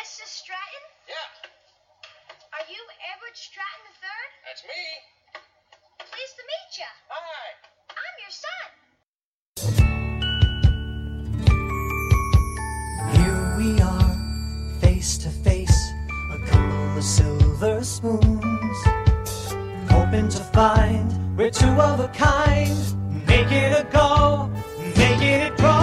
Mrs. Stratton? Yeah, Are you Edward Stratton III? that's me. Pleased to meet you. Hi. I'm your son. Here we are, face to face, a couple of silver spoons. Hoping to find we're two of a kind. Make it a go, make it a grow.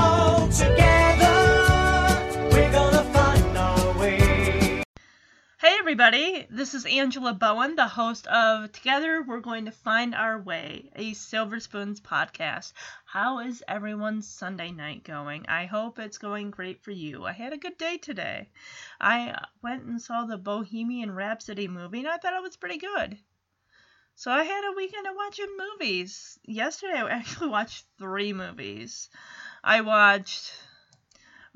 Everybody, this is Angela Bowen, the host of Together We're Going to Find Our Way, a Silver Spoons podcast. How is everyone's Sunday night going? I hope it's going great for you. I had a good day today. I went and saw the Bohemian Rhapsody movie and I thought it was pretty good. So I had a weekend of watching movies. Yesterday I actually watched three movies. I watched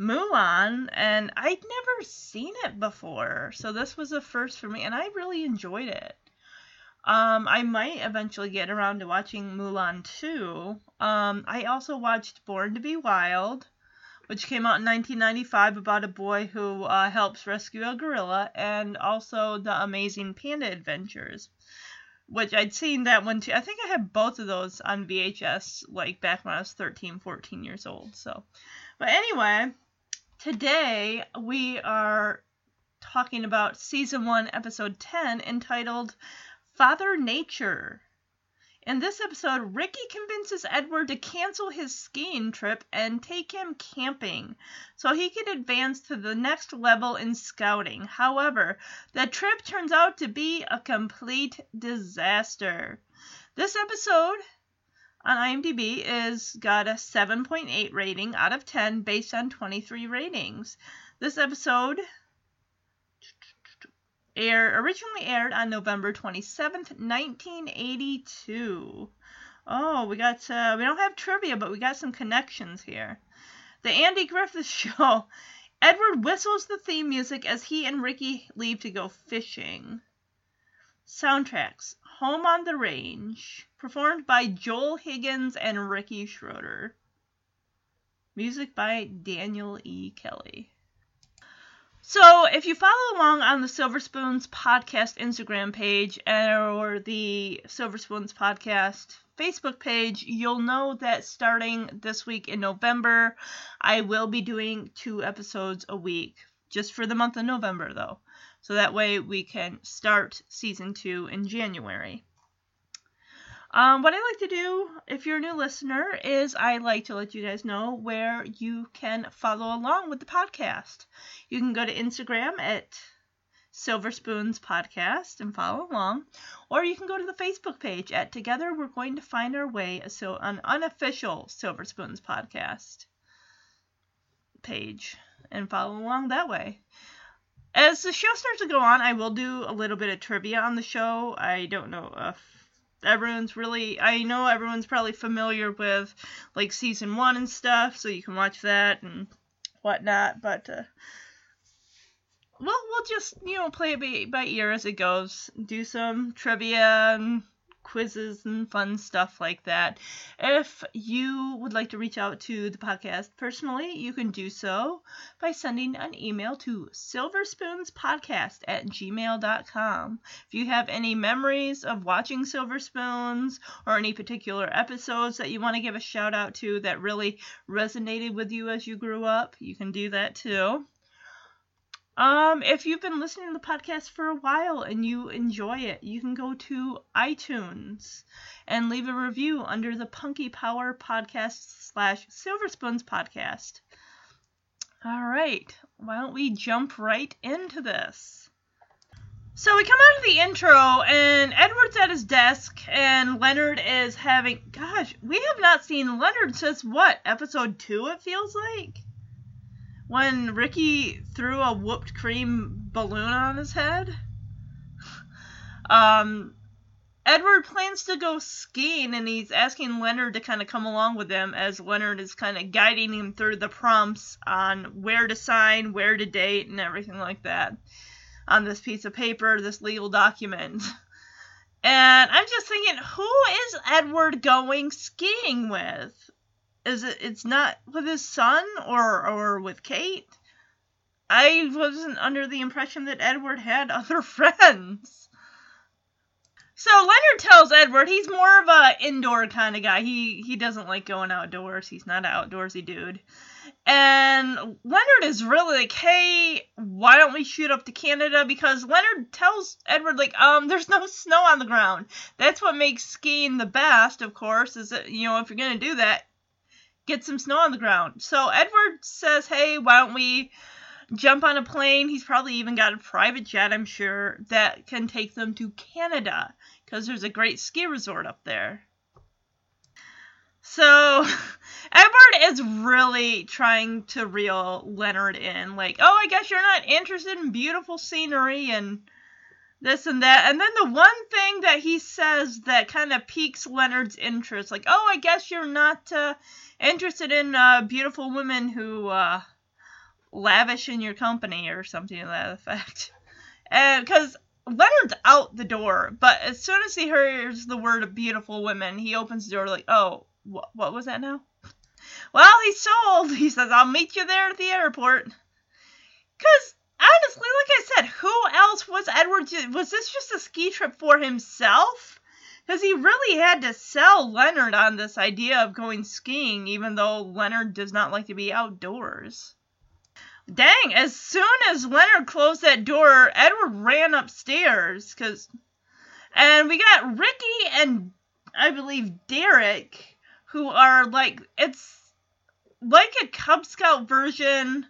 Mulan, and I'd never seen it before, so this was a first for me, and I really enjoyed it. Um, I might eventually get around to watching Mulan 2. Um, I also watched Born to Be Wild, which came out in 1995 about a boy who uh, helps rescue a gorilla, and also The Amazing Panda Adventures, which I'd seen that one too. I think I had both of those on VHS, like back when I was 13, 14 years old. So, but anyway, today we are talking about season 1 episode 10 entitled father nature. In this episode ricky convinces edward to cancel his skiing trip and take him camping so he can advance to the next level in scouting. However the trip turns out to be a complete disaster. This episode on IMDb is got a 7.8 rating out of 10 based on 23 ratings. This episode air originally aired on November 27th, 1982. Oh, we got uh, we don't have trivia, but we got some connections here. The Andy Griffith Show. Edward whistles the theme music as he and Ricky leave to go fishing. Soundtracks Home on the Range, performed by Joel Higgins and Ricky Schroder. Music by Daniel E. Kelly. So, if you follow along on the Silver Spoons podcast Instagram page or the Silver Spoons podcast Facebook page, you'll know that starting this week in November, I will be doing two episodes a week, just for the month of November, though. So that way we can start season two in January. Um, what I like to do, if you're a new listener, is I like to let you guys know where you can follow along with the podcast. You can go to Instagram at Silver Spoons Podcast and follow along, or you can go to the Facebook page at Together We're Going to Find Our Way, so an unofficial Silver Spoons Podcast page, and follow along that way. As the show starts to go on, I will do a little bit of trivia on the show. I don't know if everyone's really I know everyone's probably familiar with like season one and stuff, so you can watch that and whatnot. But uh, well, we'll just you know play it by, by ear as it goes. Do some trivia and quizzes and fun stuff like that. If you would like to reach out to the podcast personally, you can do so by sending an email to silverspoonspodcast at gmail.com. If you have any memories of watching Silver Spoons or any particular episodes that you want to give a shout out to that really resonated with you as you grew up, you can do that too. Um, if you've been listening to the podcast for a while and you enjoy it, you can go to iTunes and leave a review under the Punky Power Podcast slash Silver Spoons Podcast. All right, why don't we jump right into this? So we come out of the intro, and Edward's at his desk, and Leonard is having. Gosh, we have not seen Leonard since what? Episode 2, it feels like? When Ricky threw a whooped cream balloon on his head. Um, Edward plans to go skiing and he's asking Leonard to kind of come along with him as Leonard is kind of guiding him through the prompts on where to sign, where to date, and everything like that on this piece of paper, this legal document. And I'm just thinking, who is Edward going skiing with? Is it it's not with his son or or with Kate? I wasn't under the impression that Edward had other friends. So Leonard tells Edward he's more of a indoor kind of guy. He he doesn't like going outdoors. He's not an outdoorsy dude. And Leonard is really like, hey, why don't we shoot up to Canada? Because Leonard tells Edward like, um, there's no snow on the ground. That's what makes skiing the best, of course, is that you know if you're gonna do that, get some snow on the ground. So Edward says, hey, why don't we jump on a plane? He's probably even got a private jet, I'm sure, that can take them to Canada because there's a great ski resort up there. So Edward is really trying to reel Leonard in, like, oh, I guess you're not interested in beautiful scenery and this and that. And then the one thing that he says that kind of piques Leonard's interest, like, oh, I guess you're not uh, interested in uh, beautiful women who uh, lavish in your company or something to that effect. Because Leonard's out the door, but as soon as he hears the word beautiful women, he opens the door like, oh, wh- what was that now? Well, he's sold. He says, I'll meet you there at the airport. Because, honestly, like I said, who else was Edward? Was this just a ski trip for himself? Because he really had to sell Leonard on this idea of going skiing, even though Leonard does not like to be outdoors. Dang, as soon as Leonard closed that door, Edward ran upstairs cuz and we got Ricky and I believe Derek who are like it's like a Cub Scout version,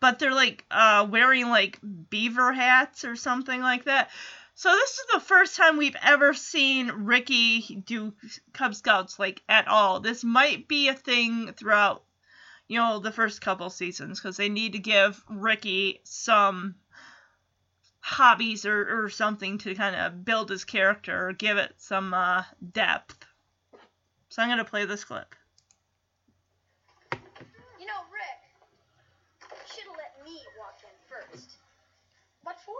but they're like uh wearing like beaver hats or something like that. So this is the first time we've ever seen Ricky do Cub Scouts like at all. This might be a thing throughout you know, the first couple seasons because they need to give Ricky some hobbies or, or something to kind of build his character or give it some uh, depth. So I'm to play this clip. You know, Rick, you should have let me walk in first. What for?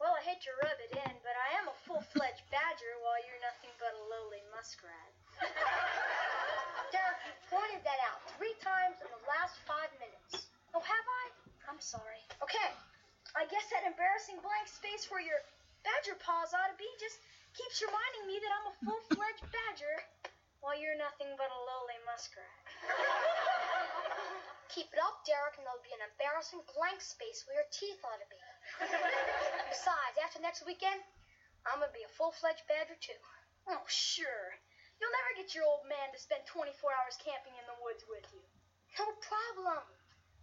Well, I hate to rub it in, but I am a full-fledged badger while you're nothing but a lowly muskrat. Derek, you pointed that out three times in the last five minutes. Oh, have I? I'm sorry. Okay, I guess that embarrassing blank space where your badger paws ought to be just keeps reminding me that I'm a full-fledged badger while you're nothing but a lowly muskrat. Keep it up, Derek, and there'll be an embarrassing blank space where your teeth ought to be. Besides, after next weekend, I'm gonna be a full-fledged badger too. Oh, sure. You'll never get your old man to spend 24 hours camping in the woods with you. No problem.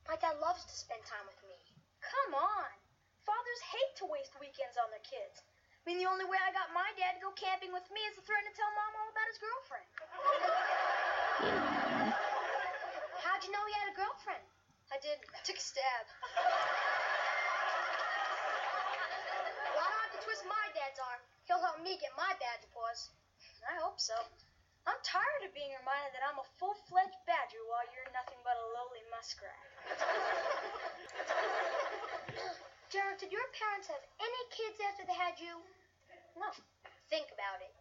My dad loves to spend time with me. Come on. Fathers hate to waste weekends on their kids. I mean, the only way I got my dad to go camping with me is to threaten to tell mom all about his girlfriend. How'd you know he had a girlfriend? I did. I took a stab. well, I don't have to twist my dad's arm. He'll help me get my badger paws. I hope so. I'm tired of being reminded that I'm a full-fledged badger while you're nothing but a lowly muskrat. Jared, did your parents have any kids after they had you? No. Think about it.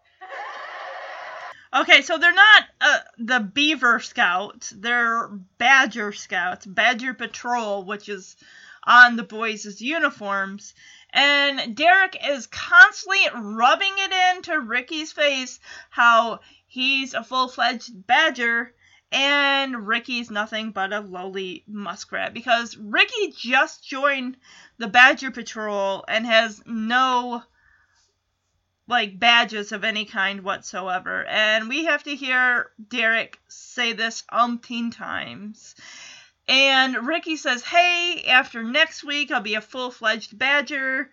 Okay, so they're not uh, the Beaver Scouts, they're Badger Scouts, Badger Patrol, which is on the boys' uniforms. And Derek is constantly rubbing it into Ricky's face how he's a full fledged badger and Ricky's nothing but a lowly muskrat because Ricky just joined the Badger Patrol and has no like badges of any kind whatsoever. And we have to hear Derek say this umpteen times. And Ricky says, Hey, after next week, I'll be a full fledged badger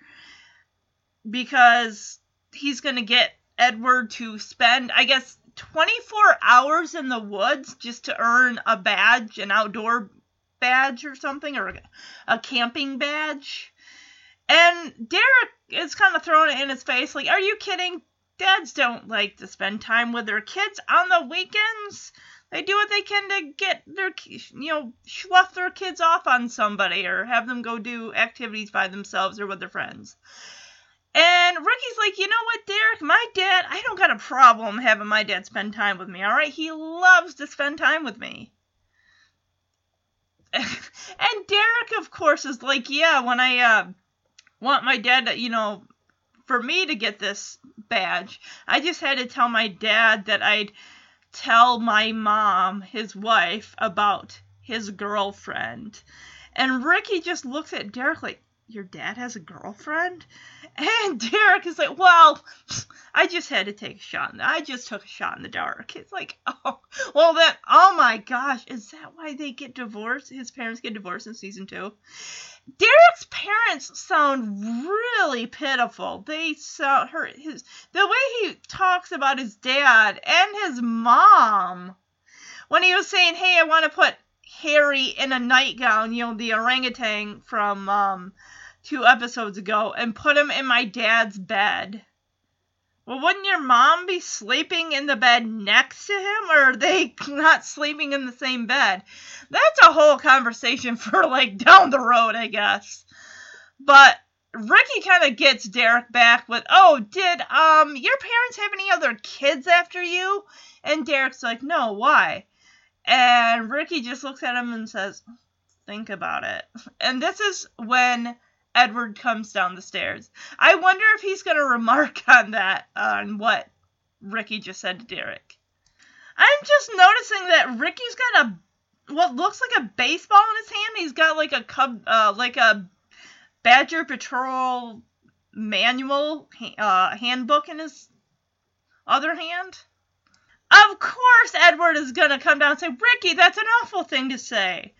because he's going to get Edward to spend, I guess, 24 hours in the woods just to earn a badge, an outdoor badge or something, or a camping badge. And Derek is kind of throwing it in his face, like, Are you kidding? Dads don't like to spend time with their kids on the weekends. They do what they can to get their, you know, slough their kids off on somebody or have them go do activities by themselves or with their friends. And Ricky's like, you know what, Derek? My dad, I don't got a problem having my dad spend time with me, all right? He loves to spend time with me. and Derek, of course, is like, yeah, when I uh, want my dad to, you know, for me to get this badge, I just had to tell my dad that I'd tell my mom, his wife, about his girlfriend. And Ricky just looks at Derek like, Your dad has a girlfriend? And Derek is like, Well, I just had to take a shot. I just took a shot in the dark. It's like, oh, well, then, oh my gosh, is that why they get divorced? His parents get divorced in season two? Derek's parents sound really pitiful. They sound her his the way he talks about his dad and his mom. When he was saying, "Hey, I want to put Harry in a nightgown," you know, the orangutan from um, two episodes ago, and put him in my dad's bed. Well, wouldn't your mom be sleeping in the bed next to him, or are they not sleeping in the same bed? That's a whole conversation for like down the road, I guess. But Ricky kind of gets Derek back with, "Oh, did um your parents have any other kids after you?" And Derek's like, "No, why?" And Ricky just looks at him and says, "Think about it." And this is when Edward comes down the stairs. I wonder if he's going to remark on that, on what Ricky just said to Derek. I'm just noticing that Ricky's got a what looks like a baseball in his hand. He's got like a cub, uh, like a Badger Patrol manual uh, handbook in his other hand. Of course, Edward is gonna come down and say, "Ricky, that's an awful thing to say."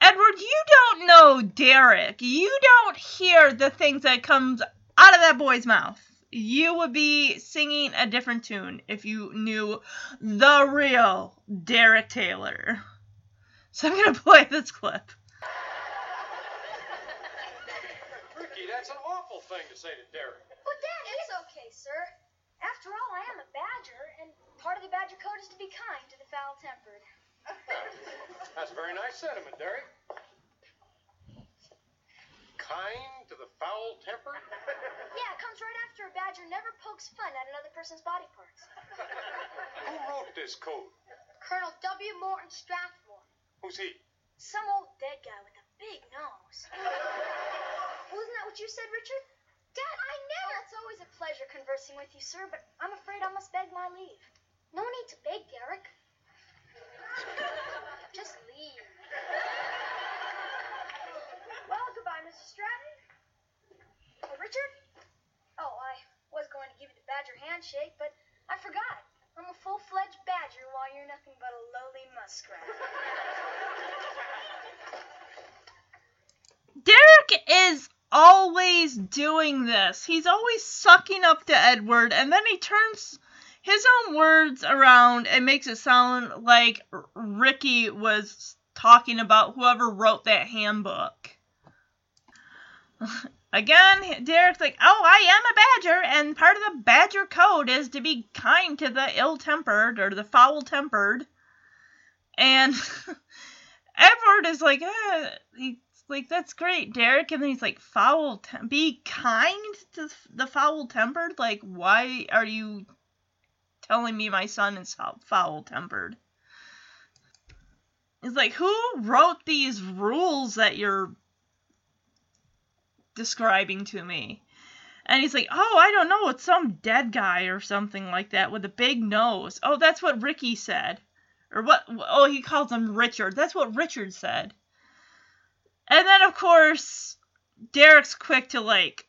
Edward, you don't know Derek. You don't hear the things that comes out of that boy's mouth. You would be singing a different tune if you knew the real Derek Taylor. So I'm gonna play this clip. Ricky, that's an awful thing to say to Derek. But Dad, it's okay, sir. After all, I am a badger, and part of the badger code is to be kind to the foul-tempered. That's a very nice sentiment, Derek. Kind to the foul tempered? Yeah, it comes right after a badger never pokes fun at another person's body parts. Who wrote this code? Colonel W. Morton Strathmore. Who's he? Some old dead guy with a big nose. Wasn't that what you said, Richard? Dad, I never. Well, it's always a pleasure conversing with you, sir, but I'm afraid I must beg my leave. No need to beg, Derek. Just leave. Well, goodbye, Mr. Stratton. Oh, Richard? Oh, I was going to give you the badger handshake, but I forgot. I'm a full-fledged badger while you're nothing but a lowly muskrat. Derek is always doing this. He's always sucking up to Edward, and then he turns his own words around it makes it sound like Ricky was talking about whoever wrote that handbook. Again, Derek's like, oh, I am a badger, and part of the badger code is to be kind to the ill tempered or the foul tempered. And Edward is like, eh, he's like, that's great, Derek. And then he's like, foul, tem- be kind to the foul tempered? Like, why are you telling me my son is foul tempered? It's like, who wrote these rules that you're describing to me. And he's like, Oh, I don't know. It's some dead guy or something like that with a big nose. Oh, that's what Ricky said. Or what? Oh, he calls him Richard. That's what Richard said. And then, of course, Derek's quick to, like,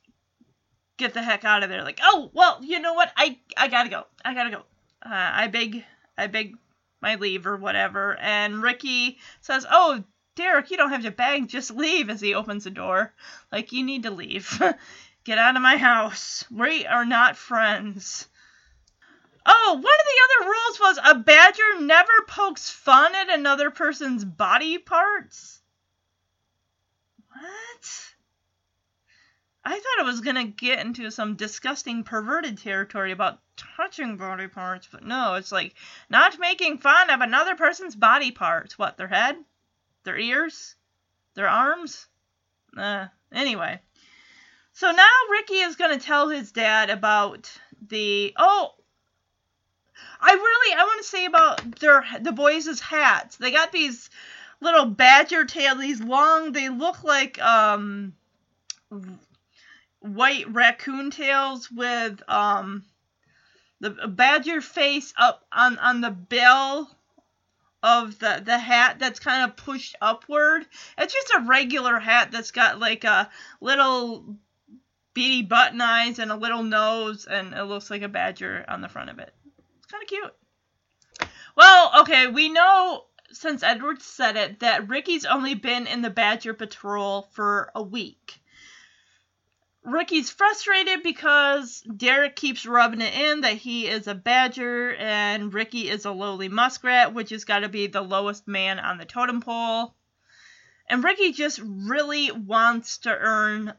get the heck out of there. Like, oh, well, you know what? I, I gotta go. I gotta go. Uh, I beg, I beg my leave or whatever. And Ricky says, Oh, Derek, you don't have to beg, just leave as he opens the door. Like, you need to leave. Get out of my house. We are not friends. Oh, one of the other rules was a badger never pokes fun at another person's body parts. What? I thought it was going to get into some disgusting perverted territory about touching body parts, but no, it's like not making fun of another person's body parts. What, their head? Their ears? Their arms? Uh, anyway. So now Ricky is going to tell his dad about the. Oh! I really I want to say about their the boys' hats. They got these little badger tail. These long, they look like um white raccoon tails with um the badger face up on on the bill of the the hat that's kind of pushed upward. It's just a regular hat that's got like a little beady button eyes and a little nose and it looks like a badger on the front of it. It's kind of cute. Well, okay, we know since Edward said it that Ricky's only been in the Badger Patrol for a week. Ricky's frustrated because Derek keeps rubbing it in that he is a badger and Ricky is a lowly muskrat, which has got to be the lowest man on the totem pole. And Ricky just really wants to earn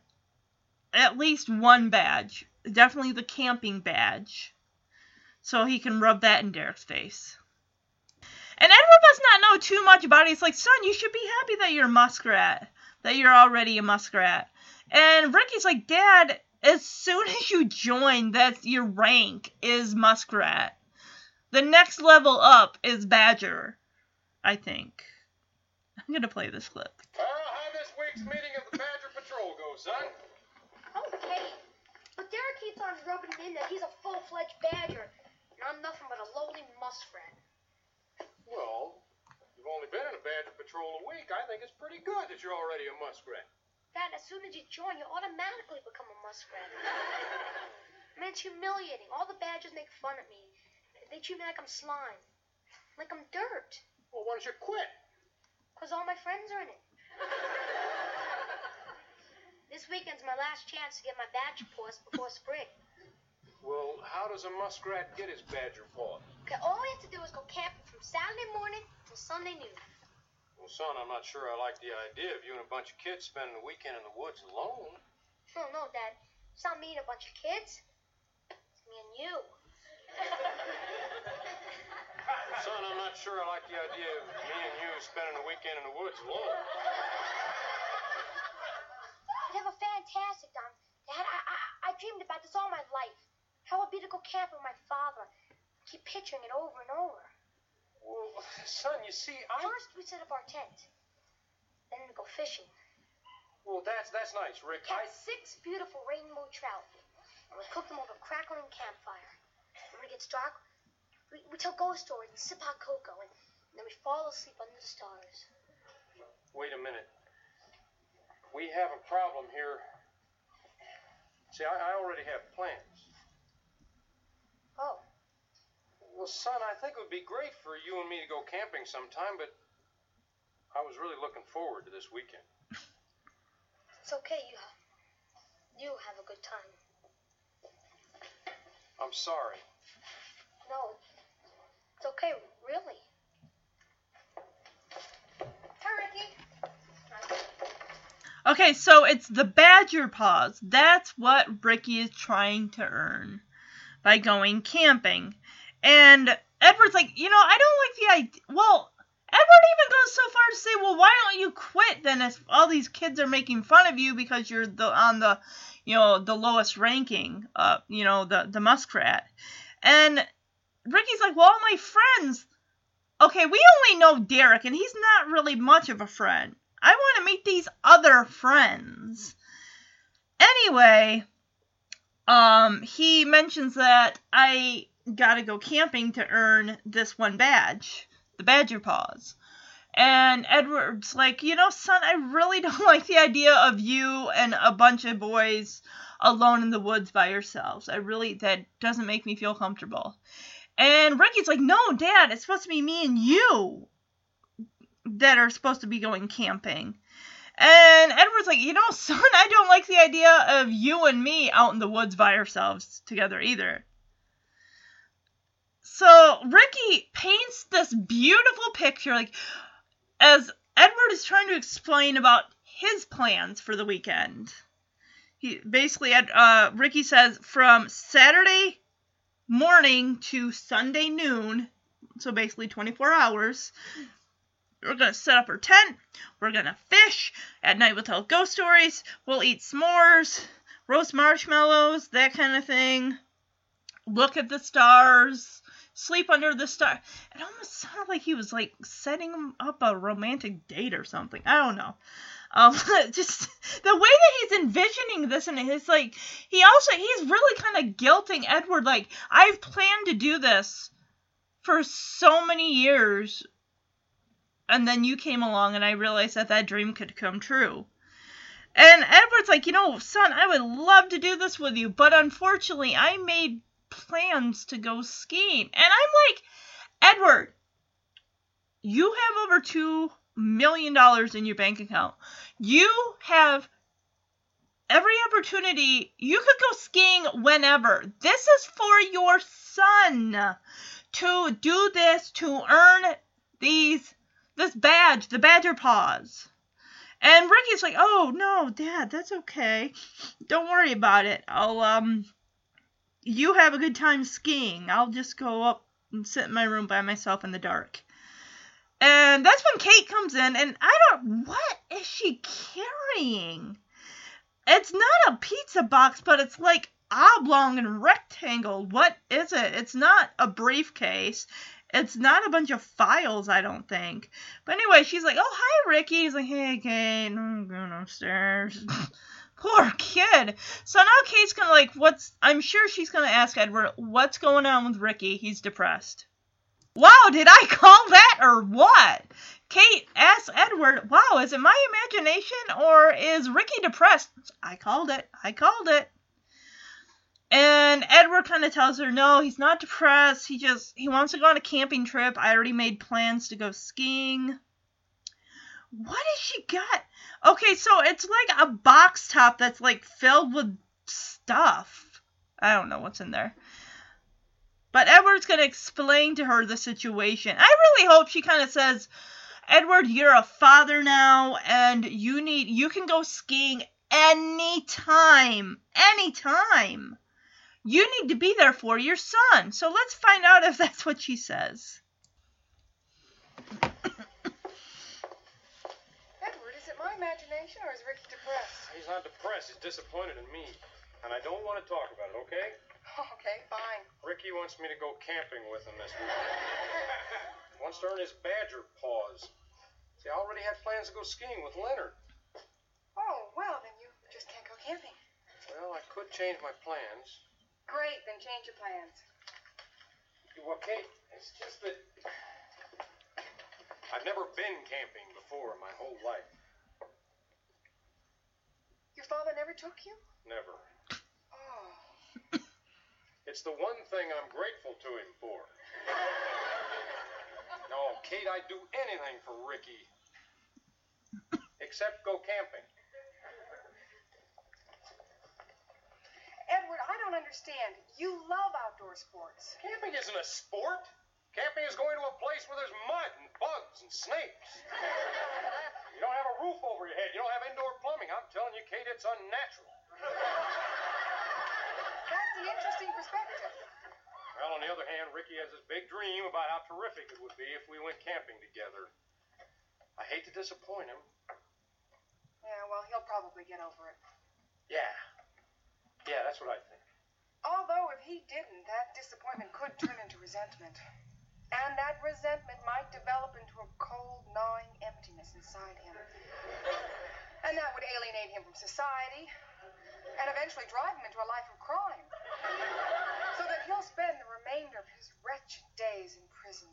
at least one badge, definitely the camping badge, so he can rub that in Derek's face. And Edward does not know too much about it. He's like, son, you should be happy that you're a muskrat, that you're already a muskrat. And Ricky's like, Dad, as soon as you join, that's your rank is Muskrat. The next level up is Badger, I think. I'm gonna play this clip. Well, how this week's meeting of the Badger Patrol go, son? Okay. But Derek keeps on rubbing it in that he's a full-fledged badger, and I'm nothing but a lowly muskrat. Well, you've only been in a Badger Patrol a week. I think it's pretty good that you're already a muskrat. Dad, as soon as you join, you automatically become a muskrat. I mean, it's humiliating. All the badgers make fun of me. They treat me like I'm slime, like I'm dirt, Well, why don't you quit? because all my friends are in it. This weekend's my last chance to get my badger paws before spring. Well, how does a muskrat get his badger paw? Okay, all we have to do is go camping from Saturday morning till Sunday noon. Well, son, I'm not sure I like the idea of you and a bunch of kids spending the weekend in the woods alone. Oh, no, Dad. It's not me and a bunch of kids. It's me and you. Well, son, I'm not sure I like the idea of me and you spending the weekend in the woods alone. We'd have a fantastic time. Dad, I, I, I dreamed about this all my life. How it'd be to go camping with my father. I Keep picturing it over and over. Well, son, you see, I. First, we set up our tent. Then we go fishing. Well, that's that's nice, Rick. I. Catch six beautiful rainbow trout. And we cook them over a crackling campfire. When it gets dark, we, we tell ghost stories and sip hot cocoa, and then we fall asleep under the stars. Wait a minute. We have a problem here. See, I, I already have plans. Oh, Well, son, I think it would be great for you and me to go camping sometime, but I was really looking forward to this weekend. it's okay. You have, you have a good time. I'm sorry. No, it's okay, really. Hi, Ricky. Okay, so it's the badger paws. That's what Ricky is trying to earn by going camping. And Edward's like, you know, I don't like the idea. Well, Edward even goes so far to say, well, why don't you quit then if all these kids are making fun of you because you're the on the, you know, the lowest ranking, uh, you know, the the muskrat. And Ricky's like, well, all my friends. Okay, we only know Derek, and he's not really much of a friend. I want to meet these other friends. Anyway, um, he mentions that I gotta go camping to earn this one badge, the Badger Paws. And Edward's like, you know, son, I really don't like the idea of you and a bunch of boys alone in the woods by yourselves. I really, that doesn't make me feel comfortable. And Ricky's like, no, Dad, it's supposed to be me and you that are supposed to be going camping. And Edward's like, you know, son, I don't like the idea of you and me out in the woods by ourselves together either. So Ricky paints this beautiful picture, like, as Edward is trying to explain about his plans for the weekend. He basically, uh, Ricky says from Saturday morning to Sunday noon, so basically 24 hours, we're gonna set up our tent. We're gonna fish. At night we'll tell ghost stories. We'll eat s'mores, roast marshmallows, that kind of thing. Look at the stars, sleep under the star. It almost sounded like he was like setting up a romantic date or something. I don't know. Um, just the way that he's envisioning this, and he's like, he also he's really kind of guilting Edward. Like, I've planned to do this for so many years, and then you came along, and I realized that that dream could come true. And Edward's like, you know, son, I would love to do this with you, but unfortunately, I made plans to go skiing. And I'm like, Edward, you have over two million dollars in your bank account. You have every opportunity. You could go skiing whenever. This is for your son to do this to earn these this badge, the Badger Paws. And Ricky's like, "Oh no, Dad, that's okay. Don't worry about it. I'll um, you have a good time skiing. I'll just go up and sit in my room by myself in the dark." And that's when Kate comes in, and I don't. What is she carrying? It's not a pizza box, but it's like oblong and rectangle. What is it? It's not a briefcase. It's not a bunch of files, I don't think. But anyway, she's like, "Oh, hi, Ricky." He's like, "Hey, Kate, I'm going upstairs." Poor kid. So now Kate's gonna like, what's? I'm sure she's gonna ask Edward, "What's going on with Ricky? He's depressed." Wow, did I call that or what? Kate asks Edward, Wow, is it my imagination or is Ricky depressed? I called it. I called it. And Edward kind of tells her, No, he's not depressed. He just he wants to go on a camping trip. I already made plans to go skiing. What has she got? Okay, so it's like a box top that's like filled with stuff. I don't know what's in there. But Edward's going to explain to her the situation. I really hope she kind of says, Edward, you're a father now, and you need, you can go skiing anytime. Anytime. You need to be there for your son. So let's find out if that's what she says. Edward, is it my imagination or is Ricky depressed? He's not depressed. He's disappointed in me. And I don't want to talk about it, okay? Okay, fine. Ricky wants me to go camping with him this week. wants to earn his badger paws. See, I already had plans to go skiing with Leonard. Oh, well, then you just can't go camping. Well, I could change my plans. Great, then change your plans. Well, Kate, it's just that I've never been camping before in my whole life. Your father never took you? Never. Oh. It's the one thing I'm grateful to him for. No, Kate, I'd do anything for Ricky. Except go camping. Edward, I don't understand. You love outdoor sports. Camping isn't a sport. Camping is going to a place where there's mud and bugs and snakes. You don't have a roof over your head. You don't have indoor plumbing. I'm telling you, Kate, it's unnatural. That's an interesting perspective. Well, on the other hand, Ricky has this big dream about how terrific it would be if we went camping together. I hate to disappoint him. Yeah, well, he'll probably get over it. Yeah. Yeah, that's what I think. Although, if he didn't, that disappointment could turn into resentment. And that resentment might develop into a cold, gnawing emptiness inside him. And that would alienate him from society and eventually drive him into a life of crime. So that he'll spend the remainder of his wretched days in prison.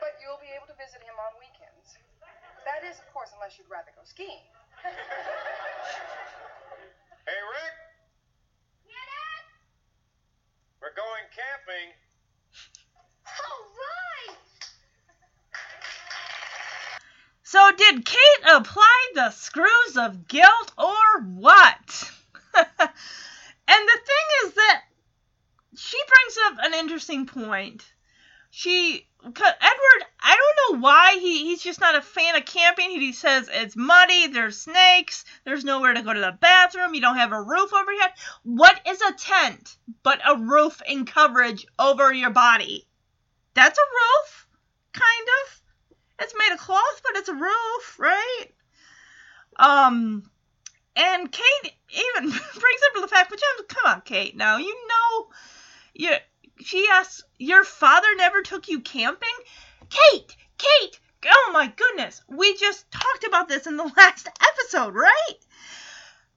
But you'll be able to visit him on weekends. That is, of course, unless you'd rather go skiing. Hey, Rick. We're going camping. So, did Kate apply the screws of guilt or what? and the thing is that she brings up an interesting point. She, Edward, I don't know why he, he's just not a fan of camping. He says it's muddy, there's snakes, there's nowhere to go to the bathroom, you don't have a roof over your head. What is a tent but a roof and coverage over your body? That's a roof, kind of. It's made of cloth, but it's a roof, right? Um, and Kate even brings up the fact, but Jim, come on, Kate. Now you know, you she asks, Your father never took you camping? Kate! Kate! Oh my goodness! We just talked about this in the last episode, right?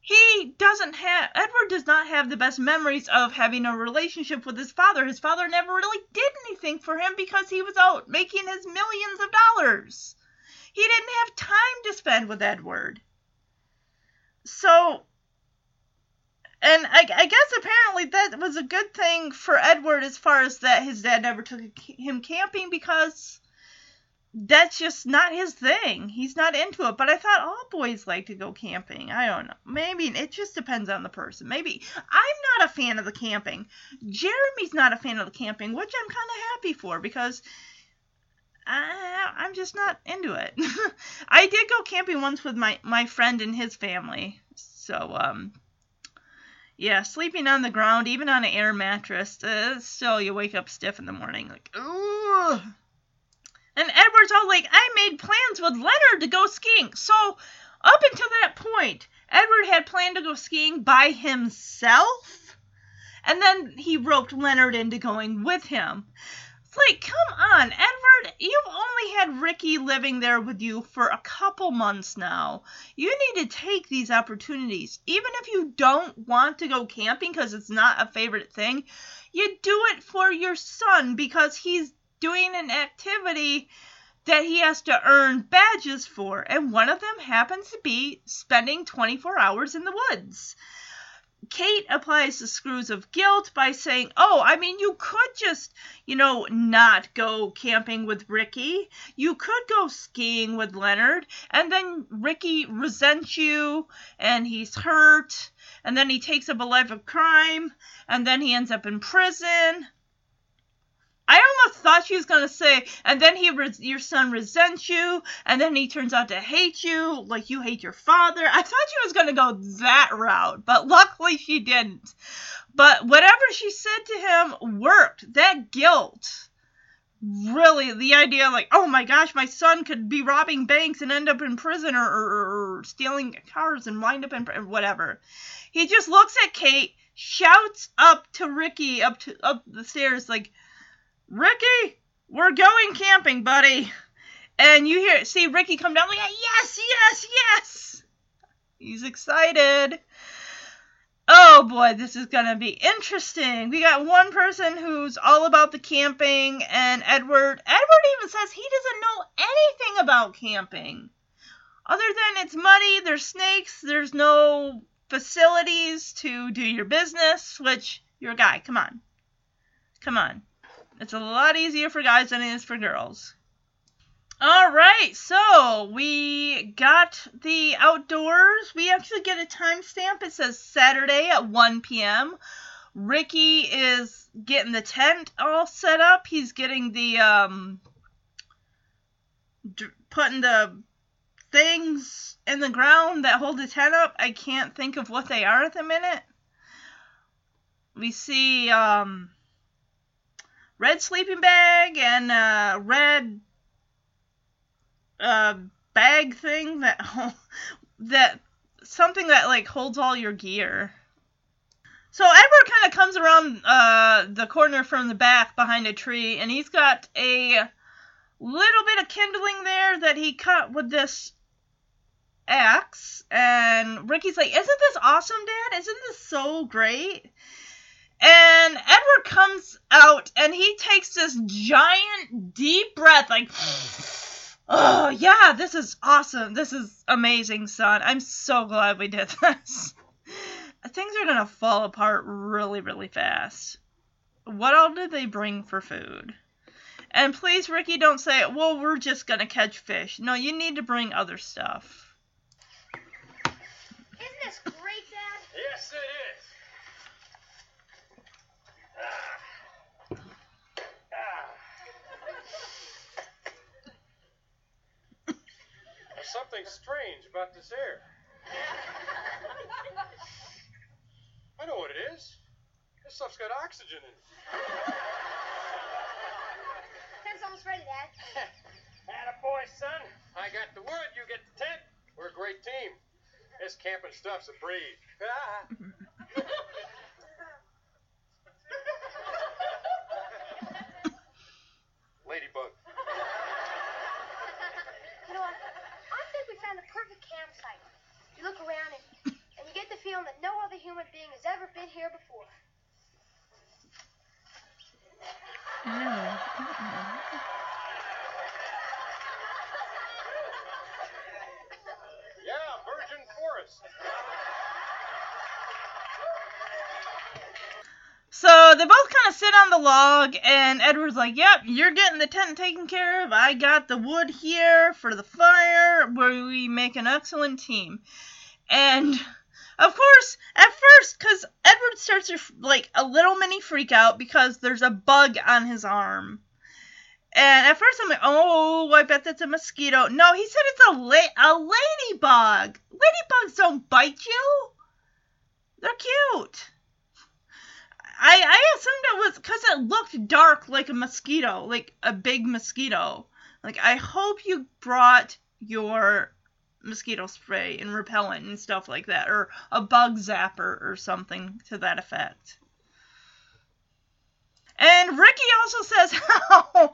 He doesn't have, Edward does not have the best memories of having a relationship with his father. His father never really did anything for him because he was out making his millions of dollars. He didn't have time to spend with Edward. So, and I, I guess apparently that was a good thing for Edward as far as that his dad never took him camping because that's just not his thing. He's not into it. But I thought all boys like to go camping. I don't know. Maybe it just depends on the person. Maybe I'm not a fan of the camping. Jeremy's not a fan of the camping, which I'm kind of happy for because I, I'm just not into it. I did go camping once with my my friend and his family. So um yeah, sleeping on the ground, even on an air mattress, uh, still you wake up stiff in the morning like ooh. And Edward's all like, I made plans with Leonard to go skiing. So, up until that point, Edward had planned to go skiing by himself. And then he roped Leonard into going with him. It's like, come on, Edward, you've only had Ricky living there with you for a couple months now. You need to take these opportunities. Even if you don't want to go camping because it's not a favorite thing, you do it for your son because he's doing an activity that he has to earn badges for, and one of them happens to be spending 24 hours in the woods. Kate applies the screws of guilt by saying, Oh, I mean, you could just, you know, not go camping with Ricky. You could go skiing with Leonard, and then Ricky resents you, and he's hurt, and then he takes up a life of crime, and then he ends up in prison. I almost thought she was going to say, and then he res- your son resents you, and then he turns out to hate you, like you hate your father. I thought she was going to go that route, but luckily she didn't. But whatever she said to him worked. That guilt. Really, the idea like, oh my gosh, my son could be robbing banks and end up in prison or, or, or stealing cars and wind up in whatever. He just looks at Kate, shouts up to Ricky up to up the stairs like, Ricky, we're going camping, buddy. And you hear see Ricky come down like yes, yes, yes. He's excited. Oh boy, this is gonna be interesting. We got one person who's all about the camping, and Edward. Edward even says he doesn't know anything about camping. Other than it's muddy, there's snakes, there's no facilities to do your business, which you're a guy, come on. Come on. It's a lot easier for guys than it is for girls. All right, so we got the outdoors. We actually get a timestamp. It says Saturday at 1 p.m. Ricky is getting the tent all set up. He's getting the um putting the things in the ground that hold the tent up. I can't think of what they are at the minute. We see um red sleeping bag and a red uh, bag thing that that something that like holds all your gear. So Edward kind of comes around uh, the corner from the back behind a tree, and he's got a little bit of kindling there that he cut with this axe. And Ricky's like, "Isn't this awesome, Dad? Isn't this so great?" And Edward comes out and he takes this giant deep breath, like, oh, yeah, this is awesome. This is amazing, son. I'm so glad we did this. Things are going to fall apart really, really fast. What all did they bring for food? And please, Ricky, don't say, well, we're just going to catch fish. No, you need to bring other stuff. Isn't this great, Dad? Yes, it is. Something strange about this air. I know what it is. This stuff's got oxygen in it. Tent's almost ready, Dad. boy, son. I got the wood, you get the tent. We're a great team. This camping stuff's a breeze. Ah. Ladybug. Sit on the log, and Edward's like, Yep, you're getting the tent taken care of. I got the wood here for the fire, we make an excellent team. And of course, at first, because Edward starts to like a little mini freak out because there's a bug on his arm. And at first, I'm like, oh, I bet that's a mosquito. No, he said it's a la- a ladybug. Ladybugs don't bite you. They're cute. I I assumed it was because it looked dark like a mosquito, like a big mosquito. Like I hope you brought your mosquito spray and repellent and stuff like that, or a bug zapper or something to that effect. And Ricky also says how oh,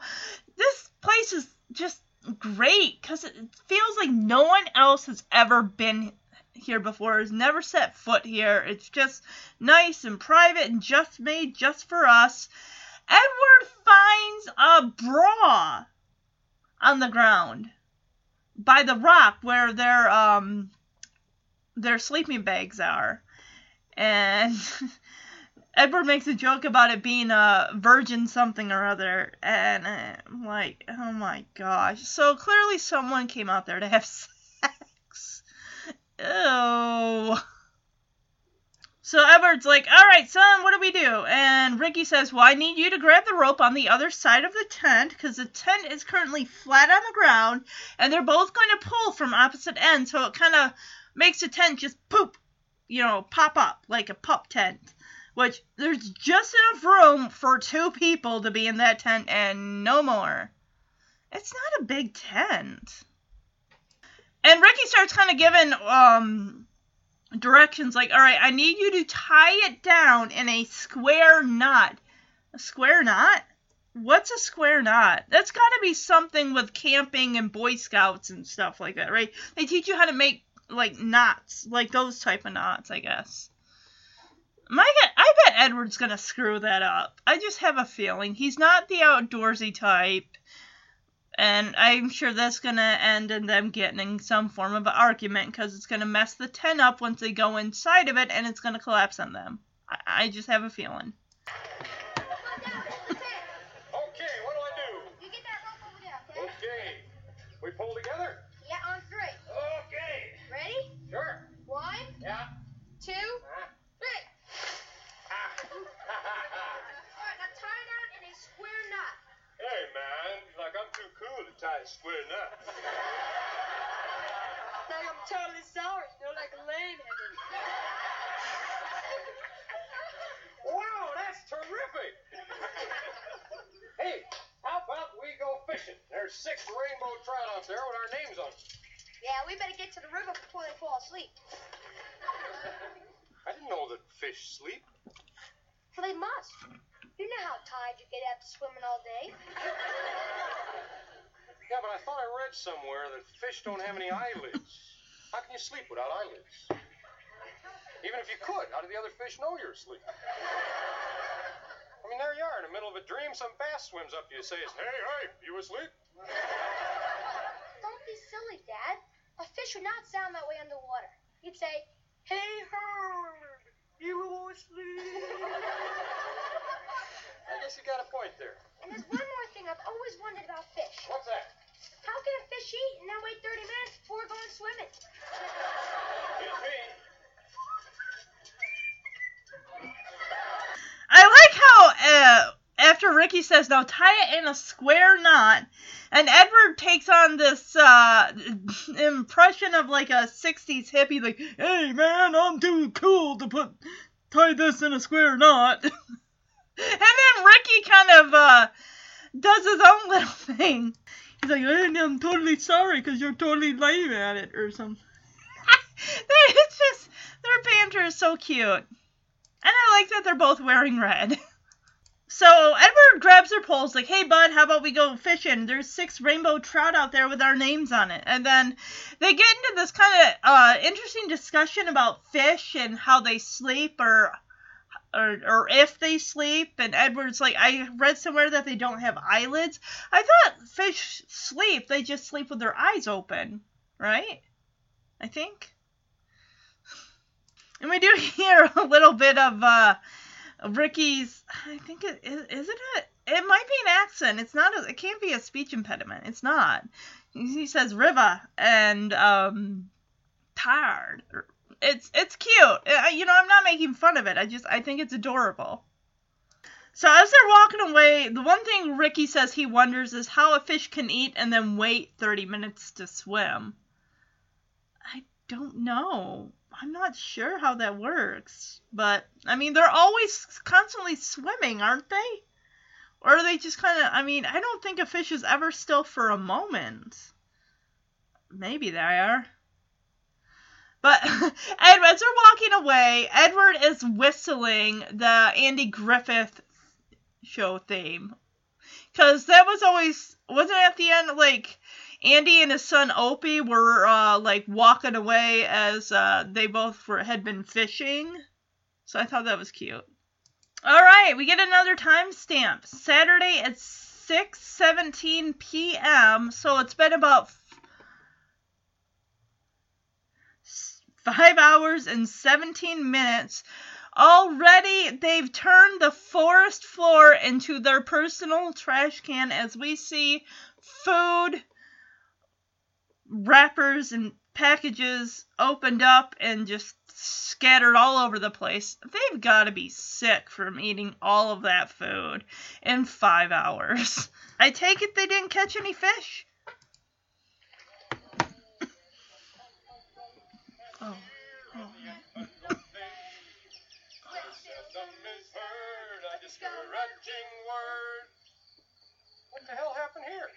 this place is just great because it feels like no one else has ever been here before, has never set foot here. It's just nice and private and just made just for us. Edward finds a bra on the ground by the rock where their um their sleeping bags are. And Edward makes a joke about it being a virgin something or other, and I'm like, oh my gosh. So clearly someone came out there to have sex. Ew. So Edward's like, all right, son, what do we do? And Ricky says, well, I need you to grab the rope on the other side of the tent because the tent is currently flat on the ground, and they're both going to pull from opposite ends, so it kind of makes the tent just poop, you know, pop up like a pup tent. Which there's just enough room for two people to be in that tent and no more. It's not a big tent. And Ricky starts kind of giving um directions like, all right, I need you to tie it down in a square knot. A square knot? What's a square knot? That's got to be something with camping and Boy Scouts and stuff like that, right? They teach you how to make like knots, like those type of knots, I guess. My, I bet Edward's gonna screw that up. I just have a feeling he's not the outdoorsy type, and I'm sure that's gonna end in them getting some form of an argument because it's gonna mess the tent up once they go inside of it, and it's gonna collapse on them. I, I just have a feeling. Okay, what do I do? You get that rope over there, okay? Okay. We pull together? Yeah, on three. Okay. Ready? Sure. One, Yeah. two, Huh? three. Ah. Alright, now tie it down in a square knot. hey, man. Like I'm too cool to tie a square knot. Like I'm totally sorry, you know, like a lame. Wow, that's terrific. hey, how about we go fishing? There's six rainbow trout out there with our names on them. Yeah, we better get to the river before they fall asleep. I didn't know that fish sleep. For they must. You know how tired you get after swimming all day. Yeah, but I thought I read somewhere that fish don't have any eyelids. How can you sleep without eyelids? Even if you could, how do the other fish know you're asleep? I mean, there you are in the middle of a dream. Some bass swims up to you and says, Hey, hey, you asleep? Don't be silly, Dad. A fish would not sound that way underwater. He'd say, Hey, Herb, you asleep? I guess you got a point there. and there's one more thing I've always wondered about fish. What's that? How can a fish eat and then wait 30 minutes before going swimming? It's me. I like how uh, after Ricky says, "Now tie it in a square knot," and Edward takes on this uh, impression of like a '60s hippie, like, "Hey man, I'm too cool to put tie this in a square knot," and then Ricky kind of uh, does his own little thing. He's like, "I'm totally sorry because you're totally lame at it," or something. it's just their banter is so cute. And I like that they're both wearing red. So Edward grabs their poles, like, "Hey, bud, how about we go fishing? There's six rainbow trout out there with our names on it." And then they get into this kind of uh, interesting discussion about fish and how they sleep, or or or if they sleep. And Edward's like, "I read somewhere that they don't have eyelids. I thought fish sleep; they just sleep with their eyes open, right? I think." And we do hear a little bit of uh, Ricky's. I think it is. Is it? It might be an accent. It's not. A, it can't be a speech impediment. It's not. He says Riva and um, tired. It's it's cute. Uh, you know, I'm not making fun of it. I just I think it's adorable. So as they're walking away, the one thing Ricky says he wonders is how a fish can eat and then wait 30 minutes to swim. I don't know. I'm not sure how that works. But I mean, they're always constantly swimming, aren't they? Or are they just kind of I mean, I don't think a fish is ever still for a moment. Maybe they are. But as they're walking away, Edward is whistling the Andy Griffith show theme. Because that was always, wasn't at the end, like, Andy and his son Opie were, uh, like, walking away as uh, they both were, had been fishing. So I thought that was cute. All right, we get another timestamp. Saturday at 6:17 p.m. So it's been about five hours and 17 minutes. Already, they've turned the forest floor into their personal trash can as we see food, wrappers, and packages opened up and just scattered all over the place. They've got to be sick from eating all of that food in five hours. I take it they didn't catch any fish? Oh. discouraging word. What the hell happened here?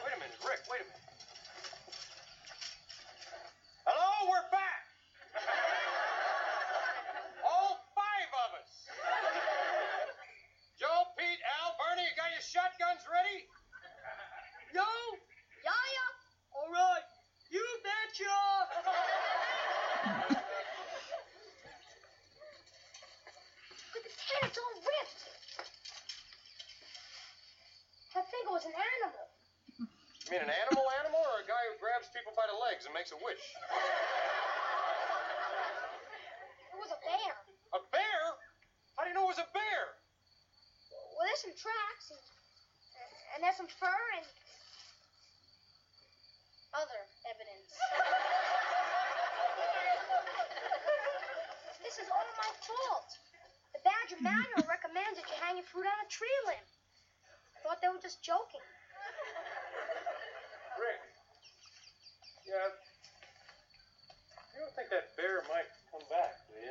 wait a minute, Rick, wait a minute. Hello, we're back. All five of us. Joe, Pete, Al, Bernie, you got your shotguns ready? Yo, Yaya, all right, you betcha. Look at the tan, it's all ripped. I think it was an animal. You mean an animal animal or a guy who grabs people by the legs and makes a wish? It was a bear. A bear? How do you know it was a bear? Well, there's some tracks and, and there's some fur and other evidence. this is all my fault. The Badger Manual recommends that you hang your fruit on a tree limb. I thought they were just joking. Rick. Yeah. You don't think that bear might come back, do you?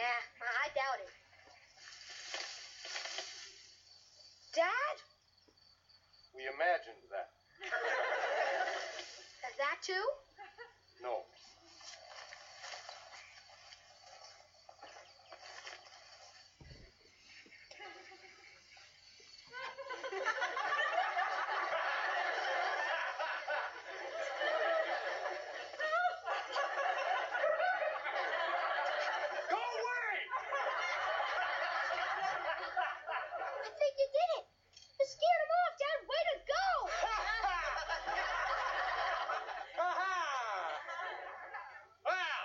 Nah, I doubt it. Dad? We imagined that. That too? No. Go away! I think you did it. You scared him off, Dad. Way to go! Aha! Well,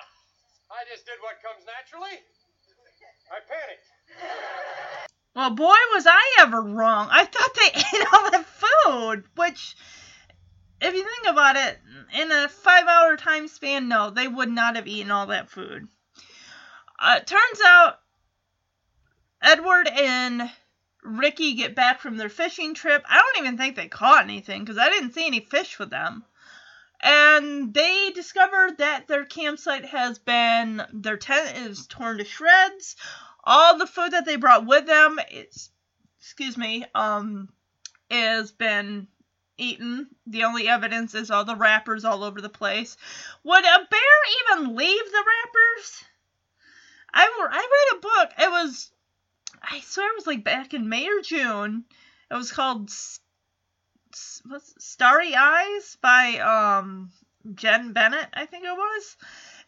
I just did what comes naturally. I panicked. Well, boy, was I ever wrong. I thought they ate all that food, which, if you think about it, in a five hour time span, no, they would not have eaten all that food. Uh, turns out, Edward and Ricky get back from their fishing trip. I don't even think they caught anything because I didn't see any fish with them. And they discover that their campsite has been, their tent is torn to shreds. All the food that they brought with them is excuse me um has been eaten. The only evidence is all the wrappers all over the place. Would a bear even leave the wrappers? I, I read a book. It was I swear it was like back in May or June. It was called S- S- Starry Eyes by um Jenn Bennett, I think it was.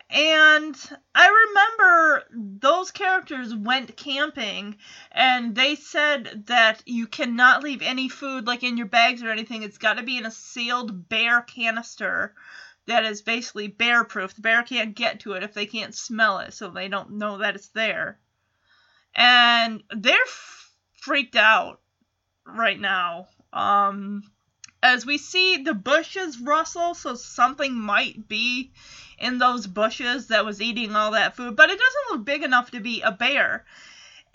And I remember those characters went camping and they said that you cannot leave any food like in your bags or anything. It's got to be in a sealed bear canister that is basically bear proof. The bear can't get to it if they can't smell it, so they don't know that it's there. And they're f- freaked out right now. Um, as we see the bushes rustle, so something might be in those bushes that was eating all that food, but it doesn't look big enough to be a bear.